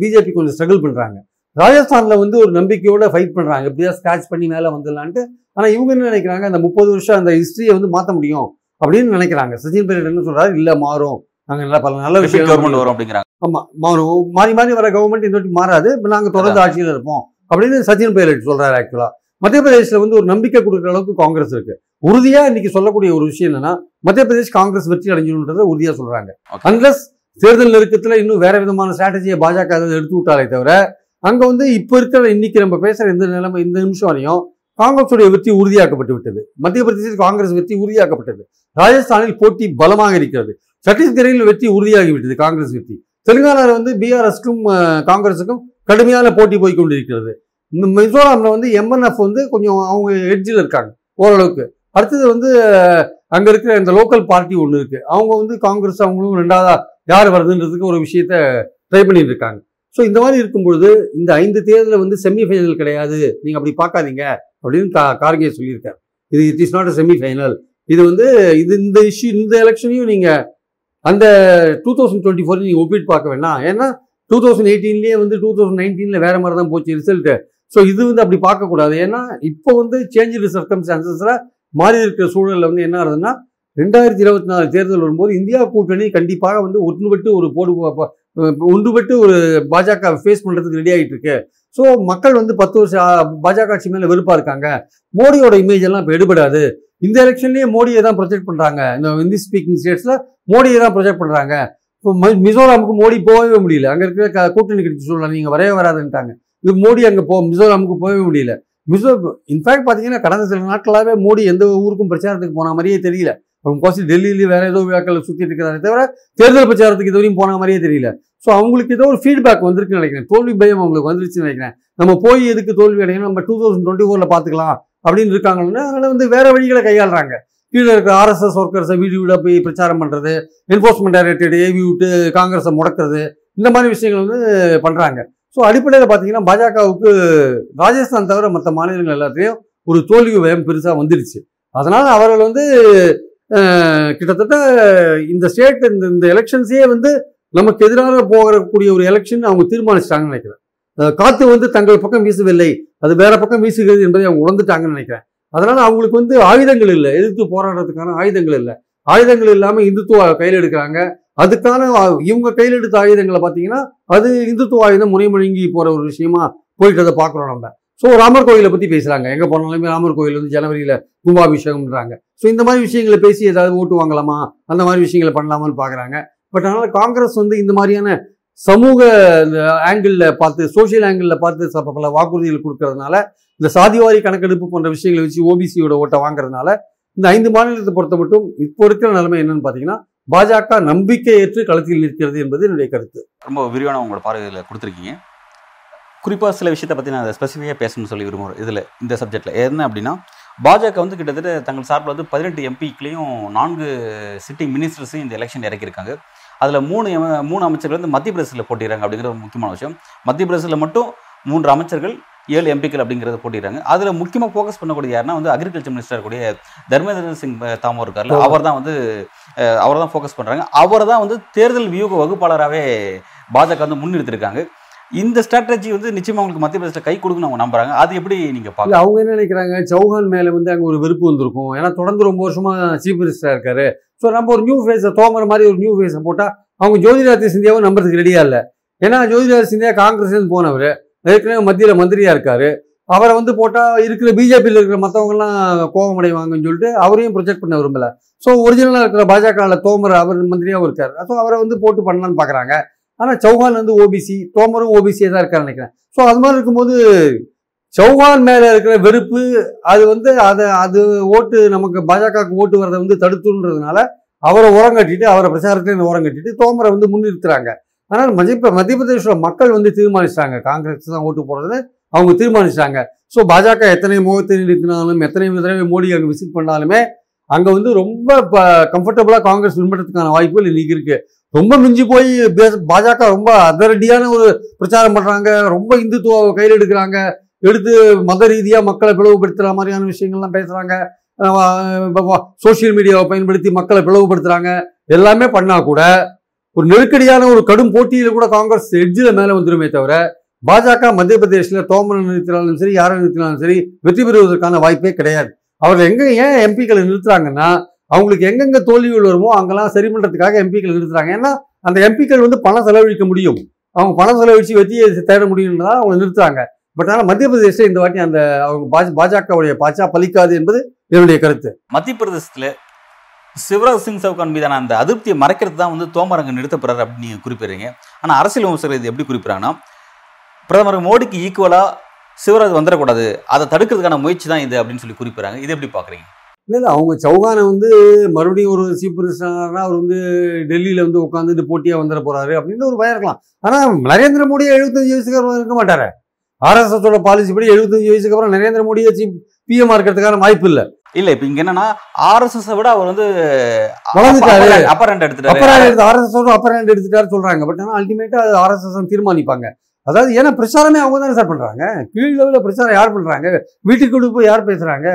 பிஜேபி கொஞ்சம் ஸ்ட்ரகிள் பண்றாங்க. ராஜஸ்தான்ல வந்து ஒரு நம்பிக்கையோட ஃபைட் பண்றாங்க. எப்படியா ஸ்கிராச் பண்ணி மேலே வந்துடலான்ட்டு. ஆனா இவங்க என்ன நினைக்கிறாங்க? அந்த முப்பது வருஷம் அந்த ஹிஸ்டரியை வந்து மாற்ற முடியும் அப்படின்னு நினைக்கிறாங்க. சச்சின் பைலட் என்ன சொல்றாரு? இல்ல மாறும். நாங்க நல்ல பல நல்ல விஷயம் கவர்மெண்ட் வரும் அப்படிங்கிறாங்க. ஆமா மாறும். மாறி மாறி வர கவர்மெண்ட் இந்த வாட்டி மாறாது. இப்ப நாங்க தொடர்ந்து ஆட்சியில் இருப்போம் அப்படின்னு சச்சின் பைலட் சொல்றாரு ஆக்சுவலா மத்திய பிரதேசத்துல வந்து ஒரு நம்பிக்கை கொடுக்குற அளவுக்கு காங்கிரஸ் இருக்கு. உறுதியா இன்னைக்கு சொல்லக்கூடிய ஒரு விஷயம் என்னன்னா மத்திய பிரதேஷ் காங்கிரஸ் வெற்றி அடைஞ்சிடும்ன்றத உறுதியா சொல்றாங்க. அன்லஸ் தேர்தல் நெருக்கத்துல இன்னும் வேற விதமான ஸ்ட்ராட்டஜியை பாஜக எடுத்து விட்டாலே தவிர அங்க வந்து இப்ப இருக்கிற இன்னைக்கு நம்ம பேசுற இந்த நிலைமை இந்த நிமிஷம் வரையும் காங்கிரஸுடைய வெற்றி உறுதியாக்கப்பட்டு விட்டது. மத்திய பிரதேசத்தில் காங்கிரஸ் வெற்றி உறுதியாக்கப்பட்டது. ராஜஸ்தானில் போட்டி பலமாக இருக்கிறது. சத்தீஸ்கரில் வெற்றி உறுதியாகிவிட்டது காங்கிரஸ் வெற்றி. தெலுங்கானாவில் வந்து பிஆர்எஸ்க்கும் காங்கிரஸுக்கும் கடுமையான போட்டி போய் கொண்டிருக்கிறது. இந்த மிசோராம்ல வந்து எம்என்எஃப் வந்து கொஞ்சம் அவங்க எட்ஜில் இருக்காங்க ஓரளவுக்கு. அடுத்தது வந்து அங்கே இருக்கிற இந்த லோக்கல் பார்ட்டி ஒன்று இருக்குது அவங்க வந்து காங்கிரஸ் அவங்களும் ரெண்டாவதாக யார் வருதுன்றதுக்கு ஒரு விஷயத்த ட்ரை பண்ணிட்டு இருக்காங்க ஸோ இந்த மாதிரி இருக்கும் பொழுது இந்த ஐந்து தேர்தலில் வந்து செமிஃபைனல் கிடையாது. நீங்கள் அப்படி பார்க்காதீங்க அப்படின்னு கா கார்கே சொல்லியிருக்காரு. இது it is not a semifinal இது வந்து இது இந்த இஷ்யூ இந்த எலெக்ஷனையும் நீங்கள் அந்த டூ தௌசண்ட் டுவெண்ட்டி ஃபோர் நீங்கள் ஒப்பிட்டு பார்க்க வேண்டாம் ஏன்னா டூ தௌசண்ட் எயிட்டீன்லேயே வந்து டூ தௌசண்ட் நைன்டீனில் வேறு மாதிரி தான் போச்சு ரிசல்ட்டு ஸோ இது வந்து அப்படி பார்க்கக்கூடாது. ஏன்னா இப்போ வந்து சேஞ்சு சர்க்கம்ஸ்டான்சஸில் மாறி இருக்கிற சூழலில் வந்து என்ன ஆகுதுன்னா ரெண்டாயிரத்தி இருபத்தி நாலு தேர்தல் வரும்போது இந்தியா கூட்டணி கண்டிப்பாக வந்து ஒன்றுபட்டு ஒரு போடு ஒன்றுபட்டு ஒரு பாஜக ஃபேஸ் பண்ணுறதுக்கு ரெடி ஆகிட்டு இருக்கு ஸோ மக்கள் வந்து பத்து வருஷம் பாஜக ஆட்சி மேலே வெறுப்பாக இருக்காங்க. மோடியோட இமேஜ் எல்லாம் இப்போ எடுபடாது. இந்த எலெக்ஷன்லேயே மோடியை தான் ப்ரொஜெக்ட் பண்ணுறாங்க இந்த இந்தி ஸ்பீக்கிங் ஸ்டேட்ஸில் மோடியை தான் ப்ரொஜெக்ட் பண்ணுறாங்க இப்போ மிசோராமுக்கு மோடி போகவே முடியல. அங்கே இருக்கிற க- கூட்டணி கிடைச்சி சொல்லலாம் நீங்கள் வரவே வராதுன்ட்டாங்க. இது மோடி அங்கே போ மிசோராமுக்கு போகவே முடியல. மிசோ இன்ஃபேக்ட் பார்த்தீங்கன்னா கடந்த சில நாட்களாகவே மோடி எந்த ஊருக்கும் பிரச்சாரத்துக்கு போன மாதிரியே தெரியல. முக்காசி டெல்லியிலேயே வேற ஏதோ விழாக்கள் சுற்றிட்டு இருக்கிறாரே தவிர தேர்தல் பிரச்சாரத்துக்கு இது வரையும் போன மாதிரியே தெரியல. ஸோ அவங்களுக்கு ஏதோ ஒரு ஃபீட்பேக் வந்திருக்குன்னு நினைக்கிறேன். தோல்வி பயம் அவங்களுக்கு வந்துருச்சுன்னு நினைக்கிறேன். நம்ம போய் எதுக்கு தோல்வி அடையணும்? நம்ம டூ தௌசண்ட் டுவெண்ட்டி ஃபோரில் பார்த்துக்கலாம் அப்படின்னு இருக்காங்கன்னா அதனால் வந்து வேற வழிகளை கையாளுறாங்க. கீழே இருக்கிற ஆர்எஸ்எஸ் ஒர்க்கர்ஸை வீடு வீடாக போய் பிரச்சாரம் பண்ணுறது என்ஃபோர்ஸ்மெண்ட் டைரக்டரேட் ஏவி விட்டு காங்கிரஸை முடக்கிறது இந்த மாதிரி விஷயங்கள் வந்து பண்ணுறாங்க ஸோ அடிப்படையில் பார்த்தீங்கன்னா பாஜகவுக்கு ராஜஸ்தான் தவிர மற்ற மாநிலங்கள் எல்லாத்தையும் ஒரு தோல்வி வயம் பெருசாக வந்துடுச்சு அதனால் அவர்கள் வந்து கிட்டத்தட்ட இந்த ஸ்டேட் இந்த இந்த எலெக்ஷன்ஸே வந்து நமக்கு எதிராக போகக்கூடிய ஒரு எலெக்ஷன் அவங்க தீர்மானிச்சிட்டாங்கன்னு நினைக்கிறேன். காத்து வந்து தங்கள் பக்கம் வீசவில்லை அது வேற பக்கம் வீசுகிறது என்பதை அவங்க உணர்ந்துட்டாங்கன்னு நினைக்கிறேன். அதனால அவங்களுக்கு வந்து ஆயுதங்கள் இல்லை எதிர்த்து போராடுறதுக்கான ஆயுதங்கள் இல்லை. ஆயுதங்கள் இல்லாமல் இந்துத்துவ கையில் எடுக்கிறாங்க. அதுக்கான இவங்க கையில் எடுத்த ஆயுதங்களை பார்த்தீங்கன்னா அது இந்துத்துவ ஆயுதம் முனைமுழுங்கி போகிற ஒரு விஷயமா போயிட்டு அதை பார்க்குறோம் நம்ம. ஸோ ராமர் கோயிலை பற்றி பேசுகிறாங்க எங்கே போனாலுமே ராமர் கோயில் வந்து ஜனவரியில் கும்பாபிஷேகம்ன்றாங்க. ஸோ இந்த மாதிரி விஷயங்களை பேசி ஏதாவது ஓட்டு வாங்கலாமா? அந்த மாதிரி விஷயங்களை பண்ணலாமான்னு பார்க்குறாங்க. பட் அதனால் காங்கிரஸ் வந்து இந்த மாதிரியான சமூக ஆங்கிளில் பார்த்து சோஷியல் ஆங்கிளில் பார்த்து ச- பல வாக்குறுதிகள் கொடுக்கறதுனால இந்த சாதிவாரி கணக்கெடுப்பு போன்ற விஷயங்களை வச்சு ஓபிசியோட ஓட்டை வாங்குறதுனால இந்த ஐந்து மாநிலத்தை பொறுத்த மட்டும் இப்போ இருக்கிற நிலைமை என்னன்னு பார்த்தீங்கன்னா பாஜக நம்பிக்கையற்று களத்தில் இருக்கிறது என்பது என்னுடைய கருத்து. ரொம்ப விரிவான உங்களோட பார்வையில் கொடுத்துருக்கீங்க. குறிப்பாக சில விஷயத்தை பற்றி நான் ஸ்பெசிஃபிக்காக பேசணும்னு சொல்லி விரும்புகிறேன் இதில் இந்த சப்ஜெக்ட்டில் என்ன அப்படின்னா பாஜக வந்து கிட்டத்தட்ட தங்கள் சார்பில் வந்து பதினெட்டு எம்பிக்களையும் நான்கு சிட்டிங் மினிஸ்டர்ஸையும் இந்த எலெக்ஷன் இறக்கியிருக்காங்க. அதில் மூணு எம- மூணு அமைச்சர்கள் வந்து மத்திய பிரதேசத்தில் போட்டிடுறாங்க அப்படிங்கிற ஒரு முக்கியமான விஷயம். மத்திய பிரதேசத்தில் மட்டும் மூன்று அமைச்சர்கள் ஏழு எம்பிக்கள் அப்படிங்கிறத போட்டிடுறாங்க அதில் முக்கியமாக ஃபோக்கஸ் பண்ணக்கூடிய யாருன்னா வந்து அக்ரிகல்ச்சர் மினிஸ்டர் கூடிய தர்மேந்திர சிங் தாமோ இருக்கார்ல. அவர் தான் வந்து அவர் தான் ஃபோக்கஸ் பண்ணுறாங்க அவர் தான் வந்து தேர்தல் வியூக வகுப்பாளராகவே பாஜக வந்து முன்னிறுத்திருக்காங்க. இந்த ஸ்ட்ராட்டஜி வந்து நிச்சயமா உங்களுக்கு மத்திய பிரதேசத்தில் கை கொடுக்குன்னு அவங்க நம்புறாங்க. அது எப்படி நீங்க இல்ல பார்க்கலாம் அவங்க என்ன நினைக்கிறாங்க? சௌஹான் மேல வந்து அங்க ஒரு வெறுப்பு வந்திருக்கும். ஏன்னா தொடர்ந்து ரொம்ப வருஷமா சீஃப் மினிஸ்டரா இருக்காரு. ஸோ நம்ம ஒரு நியூ ஃபேஸை தோமர மாதிரி ஒரு நியூ ஃபேஸை போட்டா அவங்க ஜோதிராதித்ய சிந்தியாவும் நம்புறதுக்கு ரெடியா இல்ல. ஏன்னா ஜோதிராதித்ய சிந்தியா காங்கிரஸ் போனவர். ஏற்கனவே மத்தியில் மந்திரியாக இருக்கார். அவரை வந்து போட்டால் இருக்கிற பிஜேபியில் இருக்கிற மற்றவங்கலாம் கோபமடைவாங்கன்னு சொல்லிட்டு அவரையும் ப்ரொஜெக்ட் பண்ண விரும்பல. ஸோ ஒரிஜினலாக இருக்கிற பாஜகவில் தோமர் அவர் மந்திரியாகவும் இருக்கார். ஸோ அவரை வந்து போட்டு பண்ணலான்னு பார்க்குறாங்க ஆனால் சௌஹான் வந்து ஓபிசி தோமரும் ஓபிசியே தான் இருக்கார் நினைக்கிறேன். ஸோ அது மாதிரி இருக்கும்போது சௌஹான் மேலே இருக்கிற வெறுப்பு அது வந்து அதை அது ஓட்டு நமக்கு பாஜகவுக்கு ஓட்டு வரதை வந்து தடுத்துன்றதுனால அவரை ஓரம் கட்டிட்டு அவரை பிரச்சாரத்துல ஓரம் கட்டிட்டு தோமரை வந்து முன்னிறுத்துறாங்க. ஆனால் மத்திய மத்திய பிரதேச மக்கள் வந்து தீர்மானிச்சாங்க காங்கிரஸ் தான் ஓட்டு போடுறதுன்னு அவங்க தீர்மானிச்சாங்க ஸோ பாஜக எத்தனை முகத்தை நிறுத்தினாலும் எத்தனை தடவை மோடி அங்கே விசிட் பண்ணாலுமே அங்கே வந்து ரொம்ப கம்ஃபர்டபுளாக காங்கிரஸ் வின்படுறதுக்கான வாய்ப்புகள் இன்னைக்கு இருக்குது ரொம்ப மிஞ்சி போய் பாஜக ரொம்ப அதிரடியான ஒரு பிரச்சாரம் பண்ணுறாங்க ரொம்ப இந்துத்துவ கையில் எடுக்கிறாங்க. எடுத்து மத ரீதியாக மக்களை பிளவுபடுத்துகிற மாதிரியான விஷயங்கள்லாம் பேசுகிறாங்க சோஷியல் மீடியாவை பயன்படுத்தி மக்களை பிளவுபடுத்துகிறாங்க எல்லாமே பண்ணால் கூட ஒரு நெருக்கடியான ஒரு கடும் போட்டியில் கூட காங்கிரஸ் எட்ஜில் மேலே வந்துருமே தவிர பாஜக மத்திய பிரதேசில் தோமரை நிறுத்தினாலும் சரி யாரை நிறுத்தினாலும் சரி வெற்றி பெறுவதற்கான வாய்ப்பே கிடையாது. அவர்கள் எங்கே ஏன் எம்பிக்களை நிறுத்துறாங்கன்னா அவங்களுக்கு எங்கெங்க தோல்விகள் வருமோ அங்கெல்லாம் சரி பண்ணுறதுக்காக எம்பிக்கள் நிறுத்துறாங்க. ஏன்னா அந்த எம்பிக்கள் வந்து பணம் செலவழிக்க முடியும். அவங்க பணம் செலவழித்து வெற்றியை தேட முடியும்ன்றதால அவங்க நிறுத்துறாங்க. பட் ஆனால் மத்திய பிரதேசத்தில் இந்த வாட்டி அந்த அவங்க பாஜ பாஜகவுடைய பாச்சா பலிக்காது என்பது என்னுடைய கருத்து. மத்திய பிரதேசத்தில் சிவராஜ் சிங் சவுகான் மீதான அந்த அதிருப்தியை மறைக்கிறது தான் வந்து தோமரங்க நிறுத்தப்படுறாரு அப்படின்னு நீங்கள் குறிப்பிடுறீங்க. ஆனால் அரசியல் விமர்சகர் இது எப்படி குறிப்பிட்றாங்கன்னா பிரதமர் மோடிக்கு ஈக்குவலாக சிவராஜ் வந்துடக்கூடாது அதை தடுக்கிறதுக்கான முயற்சி தான் இது அப்படின்னு சொல்லி குறிப்பிட்றாங்க. இது எப்படி பார்க்குறீங்க? இல்லை இல்லை அவங்க சௌகானை வந்து மறுபடியும் ஒரு சீஃப் மினிஸ்டர்னா அவர் வந்து டெல்லியில் வந்து உட்காந்துட்டு போட்டியாக வந்துட போகிறாரு அப்படின்னு ஒரு பயம் இருக்கலாம். ஆனால் நரேந்திர மோடியை எழுபத்தஞ்சு வயசுக்கு அப்புறம் இருக்க மாட்டார். ஆர்எஸ்எஸோட பாலிசி படி எழுபத்தஞ்சு வயசுக்கு அப்புறம் நரேந்திர மோடியை சீஃப் பிஎம் இருக்கிறதுக்கான வாய்ப்பு இல்லை. இல்லை இப்போ இங்கே என்னன்னா ஆர்எஸ்எஸ் விட அவர் வந்து வளர்ந்துட்டாரு. அப்பர் ஹேண்ட் எடுத்துட்டாரு. அப்பர் எடுத்து ஆர்எஸ்எஸோட அப்பர் ஹேண்ட் எடுத்துட்டாரு சொல்றாங்க. பட் ஆனால் அல்டிமேட்டா அது ஆர்எஸ்எஸ் தீர்மானிப்பாங்க. அதாவது ஏன்னா பிரச்சாரமே அவங்க தானே சார் பண்றாங்க. கீழ் லெவலில் பிரச்சாரம் யார் பண்றாங்க? வீட்டுக்கு போய் யார் பேசுறாங்க?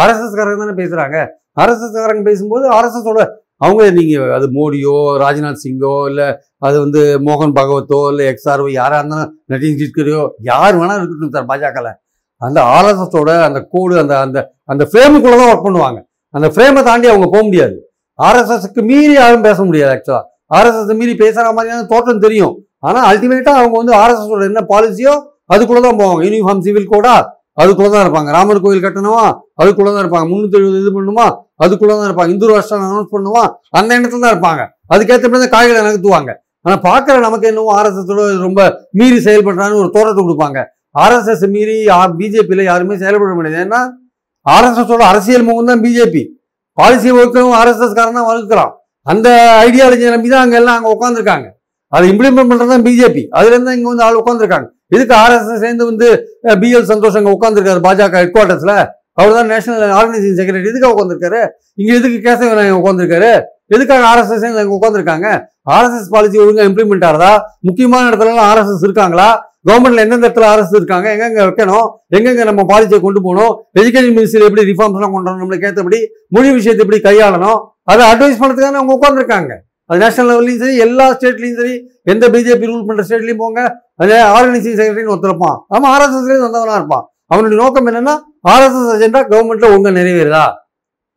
ஆர்எஸ்எஸ் காரங்க தானே பேசுறாங்க. ஆர்எஸ்எஸ் காரங்க பேசும்போது ஆர்எஸ்எஸோட அவங்க நீங்கள் அது மோடியோ ராஜ்நாத் சிங்கோ இல்லை அது வந்து மோகன் பகவத்தோ இல்லை எக்ஸ்ஆர்ஓ யாராக இருந்தாலும் நட்டின் கட்கரியோ யார் வேணாலும் இருக்கட்டும் சார் பாஜகவில் அந்த ஆர்எஸ்எஸோட அந்த கோடு அந்த அந்த அந்த ஃப்ரேமுக்குள்ளே தான் ஒர்க் பண்ணுவாங்க. அந்த ஃப்ரேமை தாண்டி அவங்க போக முடியாது. ஆர்எஸ்எஸ்க்கு மீறி யாரும் பேச முடியாது ஆக்சுவலாக ஆர்எஸ்எஸ் மீறி பேசுகிற மாதிரியான தோற்றம் தெரியும். ஆனால் அல்டிமேட்டாக அவங்க வந்து ஆர்எஸ்எஸோட என்ன பாலிசியோ அதுக்குள்ளே தான் போவாங்க. யூனிஃபார்ம் சிவில் கோடா அதுக்குள்ளே தான் இருப்பாங்க. ராமர் கோயில் கட்டணுமா? அதுக்குள்ளே தான் இருப்பாங்க. முந்நூற்றி எழுபது இது பண்ணுமா? அதுக்குள்ளே தான் இருப்பாங்க. இந்து ராஷ்டிரம் அனௌன்ஸ் பண்ணுமா? அந்த இடத்துல தான் இருப்பாங்க. அதுக்கேற்ற மாதிரி தான் காய்களை நகர்த்துவாங்க. ஆனால் பார்க்குற நமக்கு என்னவோ ஆர்எஸ்எஸோட ரொம்ப மீறி செயல்படுறான்னு ஒரு தோற்றத்தை கொடுப்பாங்க. ஆர்எஸ்எஸ் மீறி பிஜேபியில் யாருமே செயல்பட முடியாது ஏன்னா ஆர்எஸ்எஸோட அரசியல் முகம் தான் பிஜேபி. பாலிசி வகுக்கிறவங்க ஆர்எஸ்எஸ் காரன் தான் வகுக்கிறான் அந்த ஐடியாலஜி நம்பி தான் அங்கே எல்லாம் அங்கே உட்காந்துருக்காங்க அதை இம்ப்ளிமெண்ட் பண்ணுறது தான் பிஜேபி. அதுலேருந்து தான் இங்கே வந்து ஆள் உட்காந்துருக்காங்க இதுக்கு ஆர்எஸ்எஸ் சேர்ந்து வந்து பிஎல் சந்தோஷ் அங்கே உட்காந்துருக்காரு பாஜக ஹெட் குவார்ட்டர்ஸில் அவர் தான் நேஷனல் ஆர்கனைசேஷன் செக்ரட்டரி எதுக்கு உட்காந்துருக்காரு இங்கே எதுக்கு கேசவ நாயகம் உட்காந்துருக்காரு எதுக்காக ஆர்எஸ்எஸ் சேர்ந்து அங்கே உட்காந்துருக்காங்க ஆர்எஸ்எஸ் பாலிசி ஒழுங்காக இம்ப்ளிமெண்ட் ஆகிறதா முக்கியமான இடத்துலலாம் ஆர்எஸ்எஸ் இருக்காங்களா? கவர்மெண்ட்ல எந்தெந்த இடத்துல அரசு இருக்காங்க எங்கெங்க வைக்கணும் எங்கெங்க நம்ம பாலிசியை கொண்டு போகணும் எஜுகேஷன் மினிஸ்ட்ரியில் எப்படி ரிஃபார்ம்ஸ் எல்லாம் கொண்டு வரணும் நம்மளுக்கு ஏற்றபடி மொழி விஷயத்தை எப்படி கையாளணும் அதை அட்வைஸ் பண்ணுறதுக்காக அவங்க உட்காந்துருக்காங்க அது நேஷனல் லெவல்லையும் சரி எல்லா ஸ்டேட்லையும் சரி எந்த பிஜேபி ரூல் பண்ற ஸ்டேட்லையும் போங்க அதே ஆர்கனைசிங் செக்ரட்டரின்னு ஒருத்தருப்பான் அவன் ஆர்எஸ்எஸ்லேயும் வந்தவனா இருப்பான். அவனுடைய நோக்கம் என்னன்னா ஆர்எஸ்எஸ் அஜெண்டா கவர்மெண்ட்ல ஒழுங்கா நிறைவேறுதா?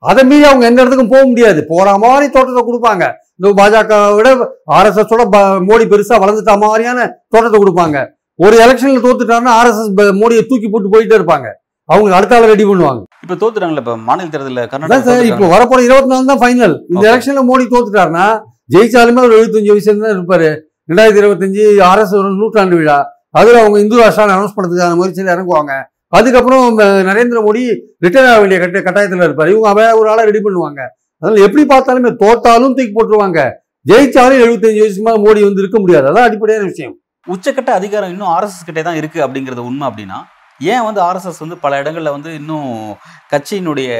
அதை மீறி அவங்க எந்த இடத்துக்கும் போக முடியாது. போற மாதிரி தோட்டத்தை கொடுப்பாங்க. இந்த பாஜக விட ஆர்எஸ்எஸோட மோடி பெருசா வளர்ந்துட்ட மாதிரியான தோட்டத்தை கொடுப்பாங்க. ஒரு எலெக்ஷன்ல தோத்துட்டாருன்னா ஆர்எஸ்எஸ் மோடியை தூக்கி போட்டு போயிட்டே இருப்பாங்க. அவங்க அடுத்த ஆளை ரெடி பண்ணுவாங்க. இப்போ தோத்துட்டாங்கல்ல இப்போ மாநில தேர்தலில் கர்நாடகா சார் இப்போ வரப்போற இருபத்தி நாலு தான் ஃபைனல் இந்த. எலெக்ஷன்ல மோடி தோத்துட்டாருன்னா ஜெயிச்சாலுமே ஒரு எழுபத்தஞ்சு விஷயம் தான் இருப்பாரு. ரெண்டாயிரத்தி இருபத்தஞ்சு ஒரு நூற்றாண்டு விழா. அதுல அவங்க இந்து ராஷ்டிரா அனௌன்ஸ் பண்றதுக்கான முயற்சியில் இறங்குவாங்க. அதுக்கப்புறம் நரேந்திர மோடி ரிட்டையர் ஆக வேண்டிய கட்ட கட்டாயத்தில் இருப்பாரு. இவங்க அவ ஒரு ஆளை ரெடி பண்ணுவாங்க. அதனால எப்படி பார்த்தாலுமே தோத்தாலும் தூக்கி போட்டுருவாங்க. ஜெயிச்சாலும் எழுபத்தஞ்சு வருஷமா மோடி வந்து இருக்க முடியாது. அதான் அடிப்படையான விஷயம். உச்சக்கட்ட அதிகாரம் இன்னும் ஆர்எஸ்எஸ் கிட்டே தான் இருக்கு அப்படிங்கிறது உண்மை அப்படின்னா ஏன் வந்து ஆர்எஸ்எஸ் வந்து பல இடங்களில் வந்து இன்னும் கட்சியினுடைய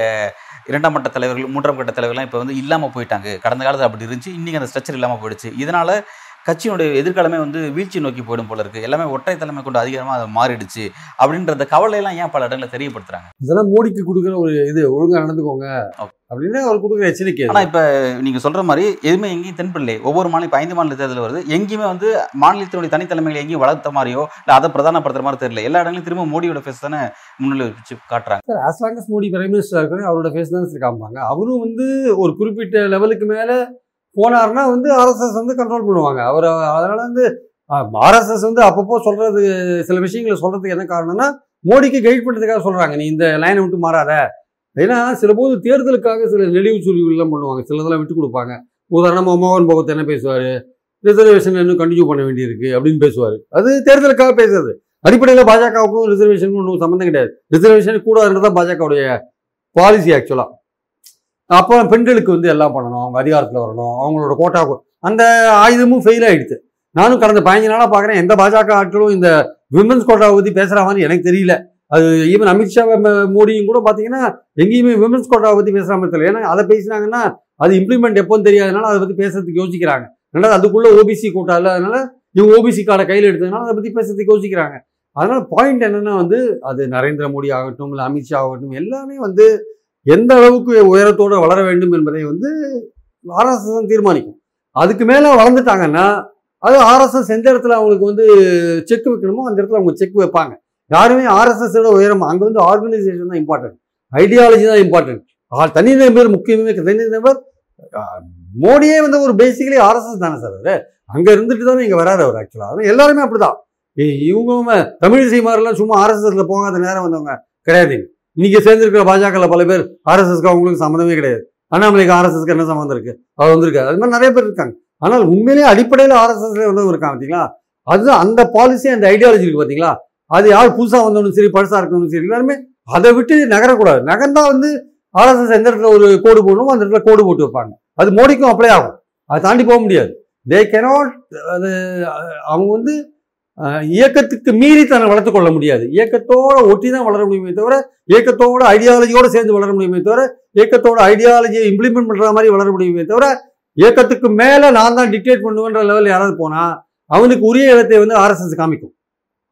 இரண்டாம் கட்ட தலைவர்கள் மூன்றாம் கட்ட தலைவர்கள்லாம் இப்போ வந்து இல்லாமல் போயிட்டாங்க. கடந்த காலத்தில் அப்படி இருந்துச்சு இன்னைக்கு அந்த ஸ்ட்ரக்சர் இல்லாமல் போயிடுச்சு. இதனால் கட்சியினுடைய எதிர்காலமே வந்து வீழ்ச்சி நோக்கி போயிடும் போல இருக்கு. எல்லாமே ஒற்றை தலைமை கொண்டு அதிகாரமாக அது மாறிடுச்சு. அப்படின்றத கவலையெல்லாம் ஏன் பல இடங்களில் தெரியப்படுத்துறாங்க? இதெல்லாம் மோடிக்கு கொடுக்குற ஒரு இது ஒழுங்கா நடந்துக்கோங்க. அப்படின்னு அவர் கொடுக்குற எச்சரிக்கை. ஆனால் இப்போ நீங்கள் சொல்கிற மாதிரி எதுவுமே எங்கேயும் தென்படலை. ஒவ்வொரு மாநிலம் இப்போ ஐந்து மாநில தேர்தல் வருது. எங்கேயுமே வந்து மாநிலத்தினுடைய தனித்தலைமைகளை எங்கேயும் வளர்த்த மாதிரியோ இல்லை அதை பிரதானப்படுத்துற மாதிரி தெரியல. எல்லா இடங்களையும் திரும்ப மோடியோட ஃபேஸ் தானே முன்னிலை வச்சு காட்டுறாங்க. Sir as long Modi prime minister இருக்கிற அவரோட ஃபேஸ் தான் காமிப்பாங்க. அவரும் வந்து ஒரு குறிப்பிட்ட லெவலுக்கு மேலே போனார்னா வந்து ஆர்எஸ்எஸ் வந்து கண்ட்ரோல் பண்ணுவாங்க. அவர் அதனால் வந்து ஆர்எஸ்எஸ் வந்து அப்பப்போ சொல்கிறது சில விஷயங்களை சொல்கிறதுக்கு என்ன காரணம்னா மோடிக்கு கைட் பண்ணுறதுக்காக சொல்கிறாங்க நீ இந்த லைனை விட்டு மாறாத. ஏன்னா சில போது தேர்தலுக்காக சில நெளிவு சுழிவுகள்லாம் பண்ணுவாங்க. சிலதெல்லாம் விட்டு கொடுப்பாங்க. உதாரணமாக மோகன் பகவத் என்ன பேசுவார்? ரிசர்வேஷன் இன்னும் கண்டினியூ பண்ண வேண்டியிருக்கு அப்படின்னு பேசுவார். அது தேர்தலுக்காக பேசுறது. அடிப்படையில் பாஜகவுக்கும் ரிசர்வேஷனுக்கும் ஒன்றும் சம்மந்தம் கிடையாது. ரிசர்வேஷன் கூடாதுன்றது தான் பாஜகவுடைய பாலிசி ஆக்சுவலாக அப்போ பெண்களுக்கு வந்து எல்லாம் பண்ணணும். அவங்க அதிகாரத்தில் வரணும். அவங்களோட கோட்டா அந்த ஆயுதமும் ஃபெயில் ஆயிடுச்சு நானும் கடந்த பதினஞ்சு நாளாக பார்க்குறேன் எந்த பாஜக ஆட்களும் இந்த விமன்ஸ் கோட்டாவை பற்றி பேசுகிறாங்கன்னு மாதிரி எனக்கு தெரியல. அது ஈவன் அமித்ஷா மோடியும் கூட பார்த்தீங்கன்னா எங்கேயுமே விமன்ஸ் கோட்டாவை பற்றி பேசுகிற மாதிரி தெரியல ஏன்னா அதை பேசினாங்கன்னா அது இம்ப்ளிமெண்ட் எப்போன்னு தெரியாதனால அதை பற்றி பேசுறதுக்கு யோசிக்கிறாங்க. ரெண்டாவது அதுக்குள்ளே ஓபிசி கோட்டா இல்லாதனால இவங்க ஓபிசி கார்டை கையில் எடுத்ததுனால அதை பற்றி பேசுறதுக்கு யோசிக்கிறாங்க. அதனால் பாயிண்ட் என்னென்னா வந்து அது நரேந்திர மோடி ஆகட்டும் இல்லை அமித்ஷா ஆகட்டும் எல்லாமே வந்து எந்த அளவுக்கு உயரத்தோடு வளர வேண்டும் என்பதை வந்து ஆர்எஸ்எஸ் தான் தீர்மானிக்கும். அதுக்கு மேலே வளர்ந்துட்டாங்கன்னா அது ஆர்எஸ்எஸ் எந்த இடத்துல அவங்களுக்கு வந்து செக் வைக்கணுமோ அந்த இடத்துல அவங்க செக் வைப்பாங்க. யாருமே ஆர்எஸ்எஸோட உயரம் அங்கே வந்து ஆர்கனைசேஷன் தான் இம்பார்ட்டன்ட் ஐடியாலஜி தான் இம்பார்ட்டன்ட் தனிநபர் முக்கியமே தனிநபர் மோடியே வந்து ஒரு பேசிக்கலி ஆர்எஸ்எஸ் தானே சார் அவரு? அங்கே இருந்துட்டு தானே இங்கே வராரு அவர் ஆக்சுவலாக எல்லாருமே அப்படிதான். இவங்க தமிழிசை மாதிரிலாம் சும்மா ஆர்எஸ்எஸ்ல போகாத நேரம் வந்தவங்க கிடையாது இன்னைக்கு சேர்ந்திருக்கிற பாஜகவில் பல பேர் ஆர்எஸ்எஸ்க்கு அவங்களுக்கு சம்மந்தமே கிடையாது. அண்ணாமலைக்கு ஆர்எஸ்எஸ்க்கு என்ன சம்மந்தம் இருக்கு? அவர் வந்திருக்காரு. அது மாதிரி நிறைய பேர் இருக்காங்க. ஆனால் உண்மையிலேயே அடிப்படையில் ஆர்எஸ்எஸ்ல வந்து இருக்காங்க பார்த்தீங்களா அதுதான் அந்த பாலிசி அந்த ஐடியாலஜி இருக்கு பார்த்தீங்களா அது யார் புதுசாக வந்தவனும் சரி பழசா இருக்கணும் சரி எல்லாருமே அதை விட்டு நகரக்கூடாது. நகர்ந்தால் வந்து ஆர்எஸ்எஸ் எந்த இடத்துல ஒரு கோடு போடணுமோ அந்த இடத்துல கோடு போட்டு வைப்பாங்க. அது மோடிக்கும் அப்ளை ஆகும். அதை தாண்டி போக முடியாது. தே கெனாட் அது அவங்க வந்து இயக்கத்துக்கு மீறி தன்னை வளர்த்துக்கொள்ள முடியாது. இயக்கத்தோட ஒட்டி தான் வளர முடியுமே தவிர இயக்கத்தோட ஐடியாலஜியோட சேர்ந்து வளர முடியுமே தவிர இயக்கத்தோட ஐடியாலஜியை இம்ப்ளிமெண்ட் பண்ற மாதிரி வளர முடியுமே தவிர இயக்கத்துக்கு மேல நான் தான் டிக்டேட் பண்ணுவேன்ற லெவலில் யாராவது போனா அவனுக்கு உரிய இடத்தை வந்து ஆர்எஸ்எஸ் காமிக்கும்.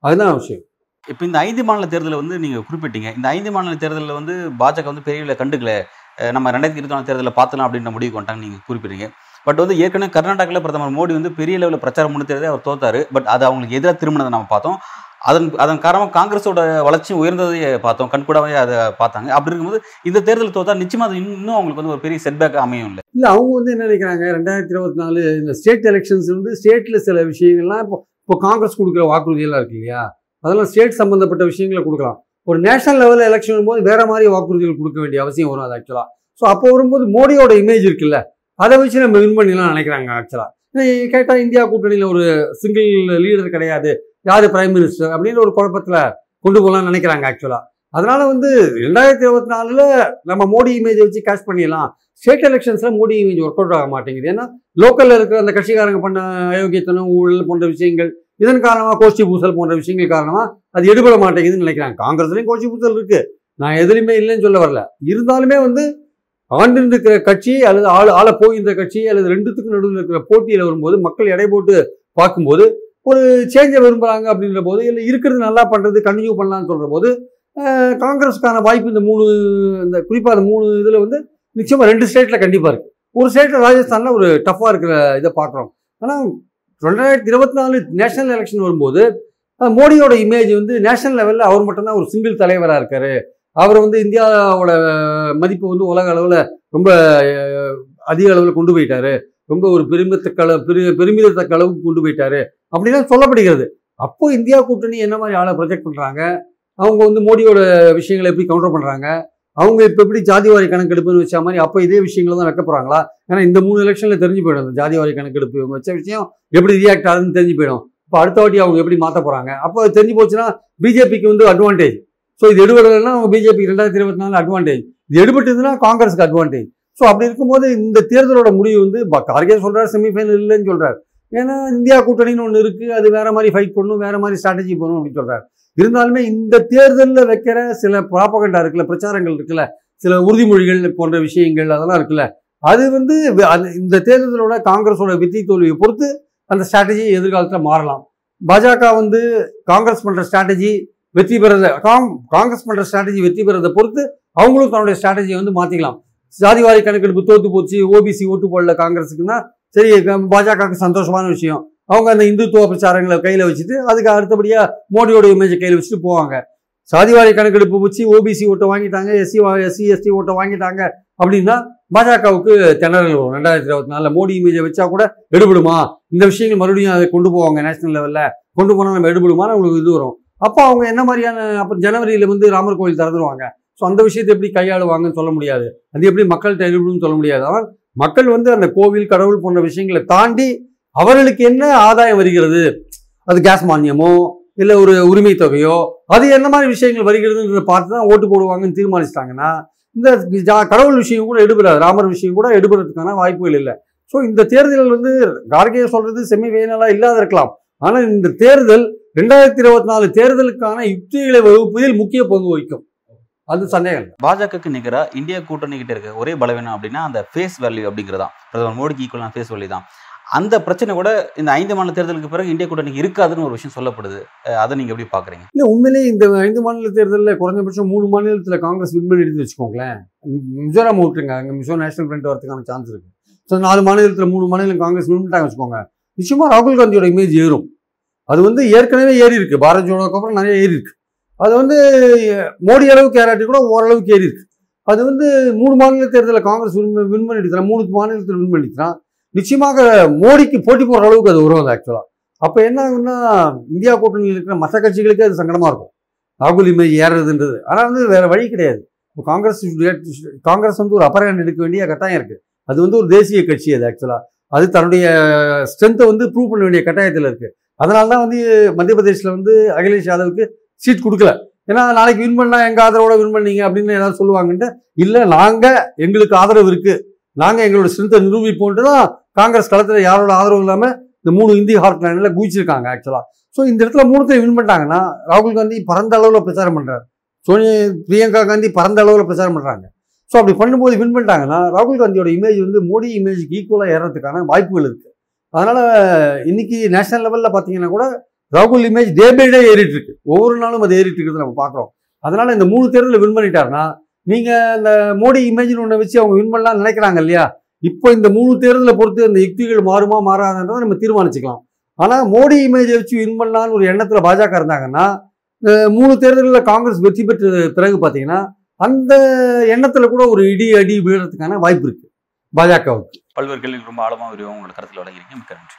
அதுதான் விஷயம். இப்போ இந்த ஐந்து மாநில தேர்தலை வந்து நீங்கள் குறிப்பிட்டீங்க. இந்த ஐந்து மாநில தேர்தலில் வந்து பாஜக வந்து பெரிய கண்டுக்கல. நம்ம ரெண்டாயிரத்தி இருபத்தி நாலு தேர்தலில் பார்த்துலாம் அப்படின்ற முடிவு கொண்டாங்க நீங்கள் குறிப்பிட்டீங்க பட் வந்து ஏற்கனவே கர்நாடகாவில் பிரதமர் மோடி வந்து பெரிய லெவலில் பிரச்சாரம் முடித்ததே அவர் தோத்தார். பட் அது அவங்களுக்கு எதிராக திரும்பினதை நம்ம பார்த்தோம். அதன் அதன் காரணமாக காங்கிரஸோட வளர்ச்சி உயர்ந்ததை பார்த்தோம். கண்கூடாவே அதை பார்த்தாங்க. அப்படி இருக்கும்போது இந்த தேர்தல் தோத்தா நிச்சயமாக அது இன்னும் அவங்களுக்கு வந்து ஒரு பெரிய செட்பேக் அமையும் இல்லை. இல்லை அவங்க வந்து என்ன நினைக்கிறாங்க? ரெண்டாயிரத்தி இருபத்தி நாலு இந்த ஸ்டேட் எலெக்ஷன்ஸ் வந்து ஸ்டேட்டில் சில விஷயங்கள்லாம் இப்போ இப்போ காங்கிரஸ் கொடுக்குற வாக்குறுதியெல்லாம் இருக்கு இல்லையா? அதெல்லாம் ஸ்டேட் சம்மந்தப்பட்ட விஷயங்களை கொடுக்கலாம். ஒரு நேஷனல் லெவலில் எலெக்ஷன் வரும்போது வேற மாதிரி வாக்குறுதிகள் கொடுக்க வேண்டிய அவசியம் வரும் அது ஆக்சுவலாக ஸோ அப்போ வரும்போது மோடியோட இமேஜ் இருக்குல்ல? அதை வச்சு நம்ம வின் பண்ணலாம் நினைக்கிறாங்க ஆக்சுவலாக கேட்டால் இந்தியா கூட்டணியில் ஒரு சிங்கிள் லீடர் கிடையாது யார் பிரைம் மினிஸ்டர் அப்படின்னு ஒரு குழப்பத்தில் கொண்டு போகலாம்னு நினைக்கிறாங்க ஆக்சுவலாக அதனால வந்து ரெண்டாயிரத்தி இருபத்தி நாலில் நம்ம மோடி இமேஜை வச்சு கேஷ் பண்ணிடலாம். ஸ்டேட் எலெக்ஷன்ஸில் மோடி இமேஜ் ஒர்க் அவுட் ஆக மாட்டேங்குது. ஏன்னா லோக்கலில் இருக்கிற அந்த கட்சிக்காரங்க பண்ண அயோக்கியத்தனம் ஊழல் போன்ற விஷயங்கள் இதன் காரணமாக கோஷ்டி பூசல் போன்ற விஷயங்கள் காரணமாக அது எடுபட மாட்டேங்குதுன்னு நினைக்கிறாங்க. காங்கிரஸ்லேயும் கோஷ்டி பூசல் இருக்கு. நான் எதுலையுமே இல்லைன்னு சொல்ல வரல. இருந்தாலுமே வந்து ஆண்டு இருக்கிற கட்சி அல்லது ஆள் ஆள போகின்ற கட்சி அல்லது ரெண்டுத்துக்கும் நடுவில் இருக்கிற போட்டியில் வரும்போது மக்கள் எடை போட்டு பார்க்கும்போது ஒரு சேஞ்சை விரும்புகிறாங்க அப்படின்ற போது இல்லை இருக்கிறது நல்லா பண்ணுறது கண்டினியூ பண்ணலான்னு சொல்கிற போது காங்கிரஸுக்கான வாய்ப்பு இந்த மூணு இந்த குறிப்பாக அந்த மூணு இதில் வந்து நிச்சயமாக ரெண்டு ஸ்டேட்டில் கண்டிப்பாக இருக்குது ஒரு ஸ்டேட்டில் ராஜஸ்தானில் ஒரு டஃப்பாக இருக்கிற இதை பார்க்குறோம். ஆனால் ரெண்டாயிரத்தி இருபத்தி நாலு நேஷனல் எலெக்ஷன் வரும்போது மோடியோட இமேஜ் வந்து நேஷனல் லெவலில் அவர் மட்டும்தான் ஒரு சிங்கிள் தலைவராக இருக்காரு. அவர் வந்து இந்தியாவோட மதிப்பு வந்து உலக அளவில் ரொம்ப அதிக அளவில் கொண்டு போயிட்டாரு. ரொம்ப ஒரு பெருமிதத்தக்க அளவு பெரு பெருமிதத்தக்க அளவுக்கு கொண்டு போயிட்டாரு அப்படிலாம் சொல்லப்படுகிறது. அப்போ இந்தியா கூட்டணி என்ன மாதிரி ஆளை ப்ரொஜெக்ட் பண்ணுறாங்க அவங்க வந்து மோடியோட விஷயங்களை எப்படி கவுண்டர் பண்ணுறாங்க அவங்க இப்போ எப்படி ஜாதிவாரி கணக்கெடுப்புன்னு வச்ச மாதிரி அப்போ இதே விஷயங்களை தான் நடக்க போகிறாங்களா ஏன்னா இந்த மூணு எலெக்ஷனில் தெரிஞ்சு போயிடும். அந்த ஜாதிவாரி கணக்கெடுப்பு இவங்க வச்ச விஷயம் எப்படி ரியாக்ட் ஆகுதுன்னு தெரிஞ்சு போயிடும். இப்போ அடுத்த வாட்டி அவங்க எப்படி மாற்ற போகிறாங்க அப்போ தெரிஞ்சு போச்சுன்னா பிஜேபிக்கு வந்து அட்வான்டேஜ் ஸோ இது எடுபடலைன்னா அவங்க பிஜேபி ரெண்டாயிரத்தி இருபத்தி நாலு அட்வான்டேஜ் இது எடுபட்டதுன்னா காங்கிரஸுக்கு அட்வான்டேஜ் ஸோ அப்படி இருக்கும்போது இந்த தேர்தலோட முடிவு வந்து கார்கே சொல்கிறார் செமிஃபைனல் இல்லைன்னு சொல்கிறார் ஏன்னா இந்தியா கூட்டணின்னு ஒன்று இருக்குது அது வேறு மாதிரி ஃபைட் பண்ணணும் வேறு மாதிரி ஸ்ட்ராட்டஜி பண்ணும் அப்படின்னு சொல்கிறார் இருந்தாலுமே இந்த தேர்தலில் வைக்கிற சில ப்ராப்பகண்டா இருக்குல்ல பிரச்சாரங்கள் இருக்குல்ல சில உறுதிமொழிகள் போன்ற விஷயங்கள் அதெல்லாம் இருக்குல்ல அது வந்து அது- இந்த தேர்தலோட காங்கிரஸோட வெற்றி தோல்வியை பொறுத்து அந்த ஸ்ட்ராட்டஜி எதிர்காலத்தில் மாறலாம். பாஜக வந்து காங்கிரஸ் பண்ணுற ஸ்ட்ராட்டஜி வெற்றி பெறத காங்- காங்கிரஸ் பண்ற ஸ்ட்ராட்டஜி வெற்றி பெறதை பொறுத்து அவங்களும் தன்னுடைய ஸ்ட்ராட்டஜியை வந்து மாத்திக்கலாம். ஜாதிவாரி கணக்கெடுப்பு தோத்து போச்சு ஓபிசி ஓட்டு போடல காங்கிரஸுக்குன்னா சரி பாஜகவுக்கு சந்தோஷமான விஷயம். அவங்க அந்த இந்துத்துவ பிரச்சாரங்களை கையில் வச்சுட்டு அதுக்கு அடுத்தபடியாக மோடியோட இமேஜை கையில் வச்சுட்டு போவாங்க. சாதிவாரி கணக்கெடுப்பு வச்சு ஓபிசி ஓட்டை வாங்கிட்டாங்க எஸ்சி எஸ்சி எஸ்டி ஓட்டை வாங்கிட்டாங்க அப்படின்னா பாஜகவுக்கு திணறல் வரும். ரெண்டாயிரத்தி இருபத்தி நாலில் மோடி இமேஜை வச்சா கூட எடுபடுமா? இந்த விஷயங்கள் மறுபடியும் அதை கொண்டு போவாங்க நேஷனல் லெவலில் கொண்டு போனால் நம்ம எடுபடுமான்னு அவங்களுக்கு இது வரும். அப்போ அவங்க என்ன மாதிரியான அப்போ ஜனவரியில் வந்து ராமர் கோயில் திறந்துருவாங்க. ஸோ அந்த விஷயத்தை எப்படி கையாளுவாங்கன்னு சொல்ல முடியாது. அது எப்படி மக்கள்கிட்ட எழுப்பணும்னு சொல்ல முடியாது. ஆனால் மக்கள் வந்து அந்த கோவில் கடவுள் போன்ற விஷயங்களை தாண்டி அவர்களுக்கு என்ன ஆதாயம் வருகிறது? அது கேஸ் மானியமோ இல்லை ஒரு உரிமை தொகையோ அது என்ன மாதிரி விஷயங்கள் வருகிறதுன்றதை பார்த்து தான் ஓட்டு போடுவாங்கன்னு தீர்மானிச்சிட்டாங்கன்னா இந்த ஜா- கடவுள் விஷயம் கூட எடுபடாது. ராமர் விஷயம் கூட எடுபடுறதுக்கான வாய்ப்புகள் இல்லை. ஸோ இந்த தேர்தல் வந்து கார்கே சொல்றது செமி ஃபைனலாக இல்லாத இருக்கலாம். ஆனால் இந்த தேர்தல் ரெண்டாயிரத்தி இருபத்தி நாலு தேர்தலுக்கான யுக்திகளை வகுப்பதில் முக்கிய பங்கு வகிக்கும். அது சந்தேகம். பாஜகவுக்கு நிகரா இந்தியா கூட்டணி கிட்ட இருக்க ஒரே பலவீனம் அப்படின்னா அந்த ஃபேஸ் வேல்யூ அப்படிங்கிறதா. பிரதமர் மோடிக்கு ஈக்குவலான ஃபேஸ் வேல்யூ தான். அந்த பிரச்சனை கூட இந்த ஐந்து மாநில தேர்தலுக்கு பிறகு இந்தியா கூட்டணிக்கு இருக்காதுன்னு ஒரு விஷயம் சொல்லப்படுது. அதை நீங்க எப்படி பாக்குறீங்க? இல்லை உண்மையிலேயே இந்த ஐந்து மாநில தேர்தலில் குறைஞ்சபட்சம் மூணு மாநிலத்தில் காங்கிரஸ் வின் பண்ணிட்டு வச்சுக்கோங்களேன். மிசோரம் விட்டுருங்க அங்கே மிசோ நேஷனல் ஃப்ரண்ட் வரதுக்கான சான்ஸ் இருக்கு. ஸோ நாலு மாநிலத்தில் மூணு மாநிலம் காங்கிரஸ் வின் பண்ணிட்டாங்க வச்சுக்கோங்க. நிச்சயமா ராகுல் காந்தியோட இமேஜ் ஏறும். அது வந்து ஏற்கனவே ஏறி இருக்கு பாரத் ஜோனோக்கு அப்புறம் நிறைய ஏறி இருக்கு அது வந்து மோடி அளவுக்கு ஏறாட்டி கூட ஓரளவுக்கு ஏறி இருக்கு அது வந்து மூணு மாநில தேர்தலில் காங்கிரஸ் வின் வின் பண்ணிட்டு மூணு மாநிலத்தில் வின் பண்ணிட்டுனா நிச்சயமாக மோடிக்கு போட்டி போடுற அளவுக்கு அது உருவாது அது ஆக்சுவலாக அப்போ என்ன ஆகுதுன்னா இந்தியா கூட்டணியில் இருக்கிற மற்ற கட்சிகளுக்கு அது சங்கடமாக இருக்கும். ராகுல் இமேஜ் ஏறுறதுன்றது. ஆனால் வந்து வேற வழி கிடையாது. இப்போ காங்கிரஸ் காங்கிரஸ் வந்து ஒரு அபரகன் எடுக்க வேண்டிய கட்டாயம் இருக்குது அது வந்து ஒரு தேசிய கட்சி அது ஆக்சுவலாக அது தன்னுடைய ஸ்ட்ரென்த்தை வந்து ப்ரூவ் பண்ண வேண்டிய கட்டாயத்தில் இருக்குது அதனால தான் வந்து மத்திய பிரதேசில் வந்து அகிலேஷ் யாதவுக்கு சீட் கொடுக்கல. ஏன்னா நாளைக்கு வின் பண்ணால் எங்கள் ஆதரவோட வின் பண்ணீங்க அப்படின்னு ஏதாவது சொல்லுவாங்கன்ட்டு இல்லை நாங்கள் எங்களுக்கு ஆதரவு இருக்குது நாங்கள் எங்களோட ஸ்ட்ரென்த்தை நிரூபிப்போன்ட்டு தான் காங்கிரஸ் களத்தில் யாரோட ஆதரவு இல்லாமல் இந்த மூணு இந்திய ஹார்ட்லேண்டில் குதிச்சிருக்காங்க ஆக்சுவலாக ஸோ இந்த இடத்துல மூணுத்தையும் வின் பண்ணிட்டாங்கன்னா ராகுல் காந்தி பரந்த அளவில் பிரச்சாரம் பண்ணுறாரு சோனியா பிரியங்கா காந்தி பரந்த அளவில் பிரச்சாரம் பண்ணுறாங்க ஸோ அப்படி பண்ணும்போது வின் பண்ணிட்டாங்கன்னா ராகுல் காந்தியோட இமேஜ் வந்து மோடி இமேஜுக்கு ஈக்குவலாக ஏறதுக்கான வாய்ப்புகள் இருக்குது அதனால் இன்றைக்கி நேஷனல் லெவலில் பார்த்தீங்கன்னா கூட ராகுல் இமேஜ் டே பை டே ஏறிட்டு இருக்கு. ஒவ்வொரு நாளும் அது ஏறிட்டு இருக்கிறது நம்ம பார்க்குறோம் அதனால் இந்த மூணு தேர்தலில் வின் பண்ணிட்டாருன்னா நீங்கள் அந்த மோடி இமேஜின் ஒன்று வச்சு அவங்க வின் பண்ணலாம் நினைக்கிறாங்க இல்லையா? இப்போ இந்த மூணு தேர்தலை பொறுத்து அந்த யுக்திகள் மாறுமா மாறாதுன்றதை நம்ம தீர்மானிச்சுக்கலாம். ஆனால் மோடி இமேஜை வச்சு வின் பண்ணலான்னு ஒரு எண்ணத்தில் பாஜக இருந்தாங்கன்னா மூணு தேர்தலில் காங்கிரஸ் வெற்றி பெற்ற பிறகு பார்த்தீங்கன்னா அந்த எண்ணத்தில் கூட ஒரு இடி அடி விழுறதுக்கான வாய்ப்பு இருக்குது பாஜகவுக்கு. பல்வேறு கேள்விகள் ரொம்ப ஆழமாக விரிவாக உங்களோட கருத்தில் வழங்கியிருக்கீங்க. மிக்க நன்றி.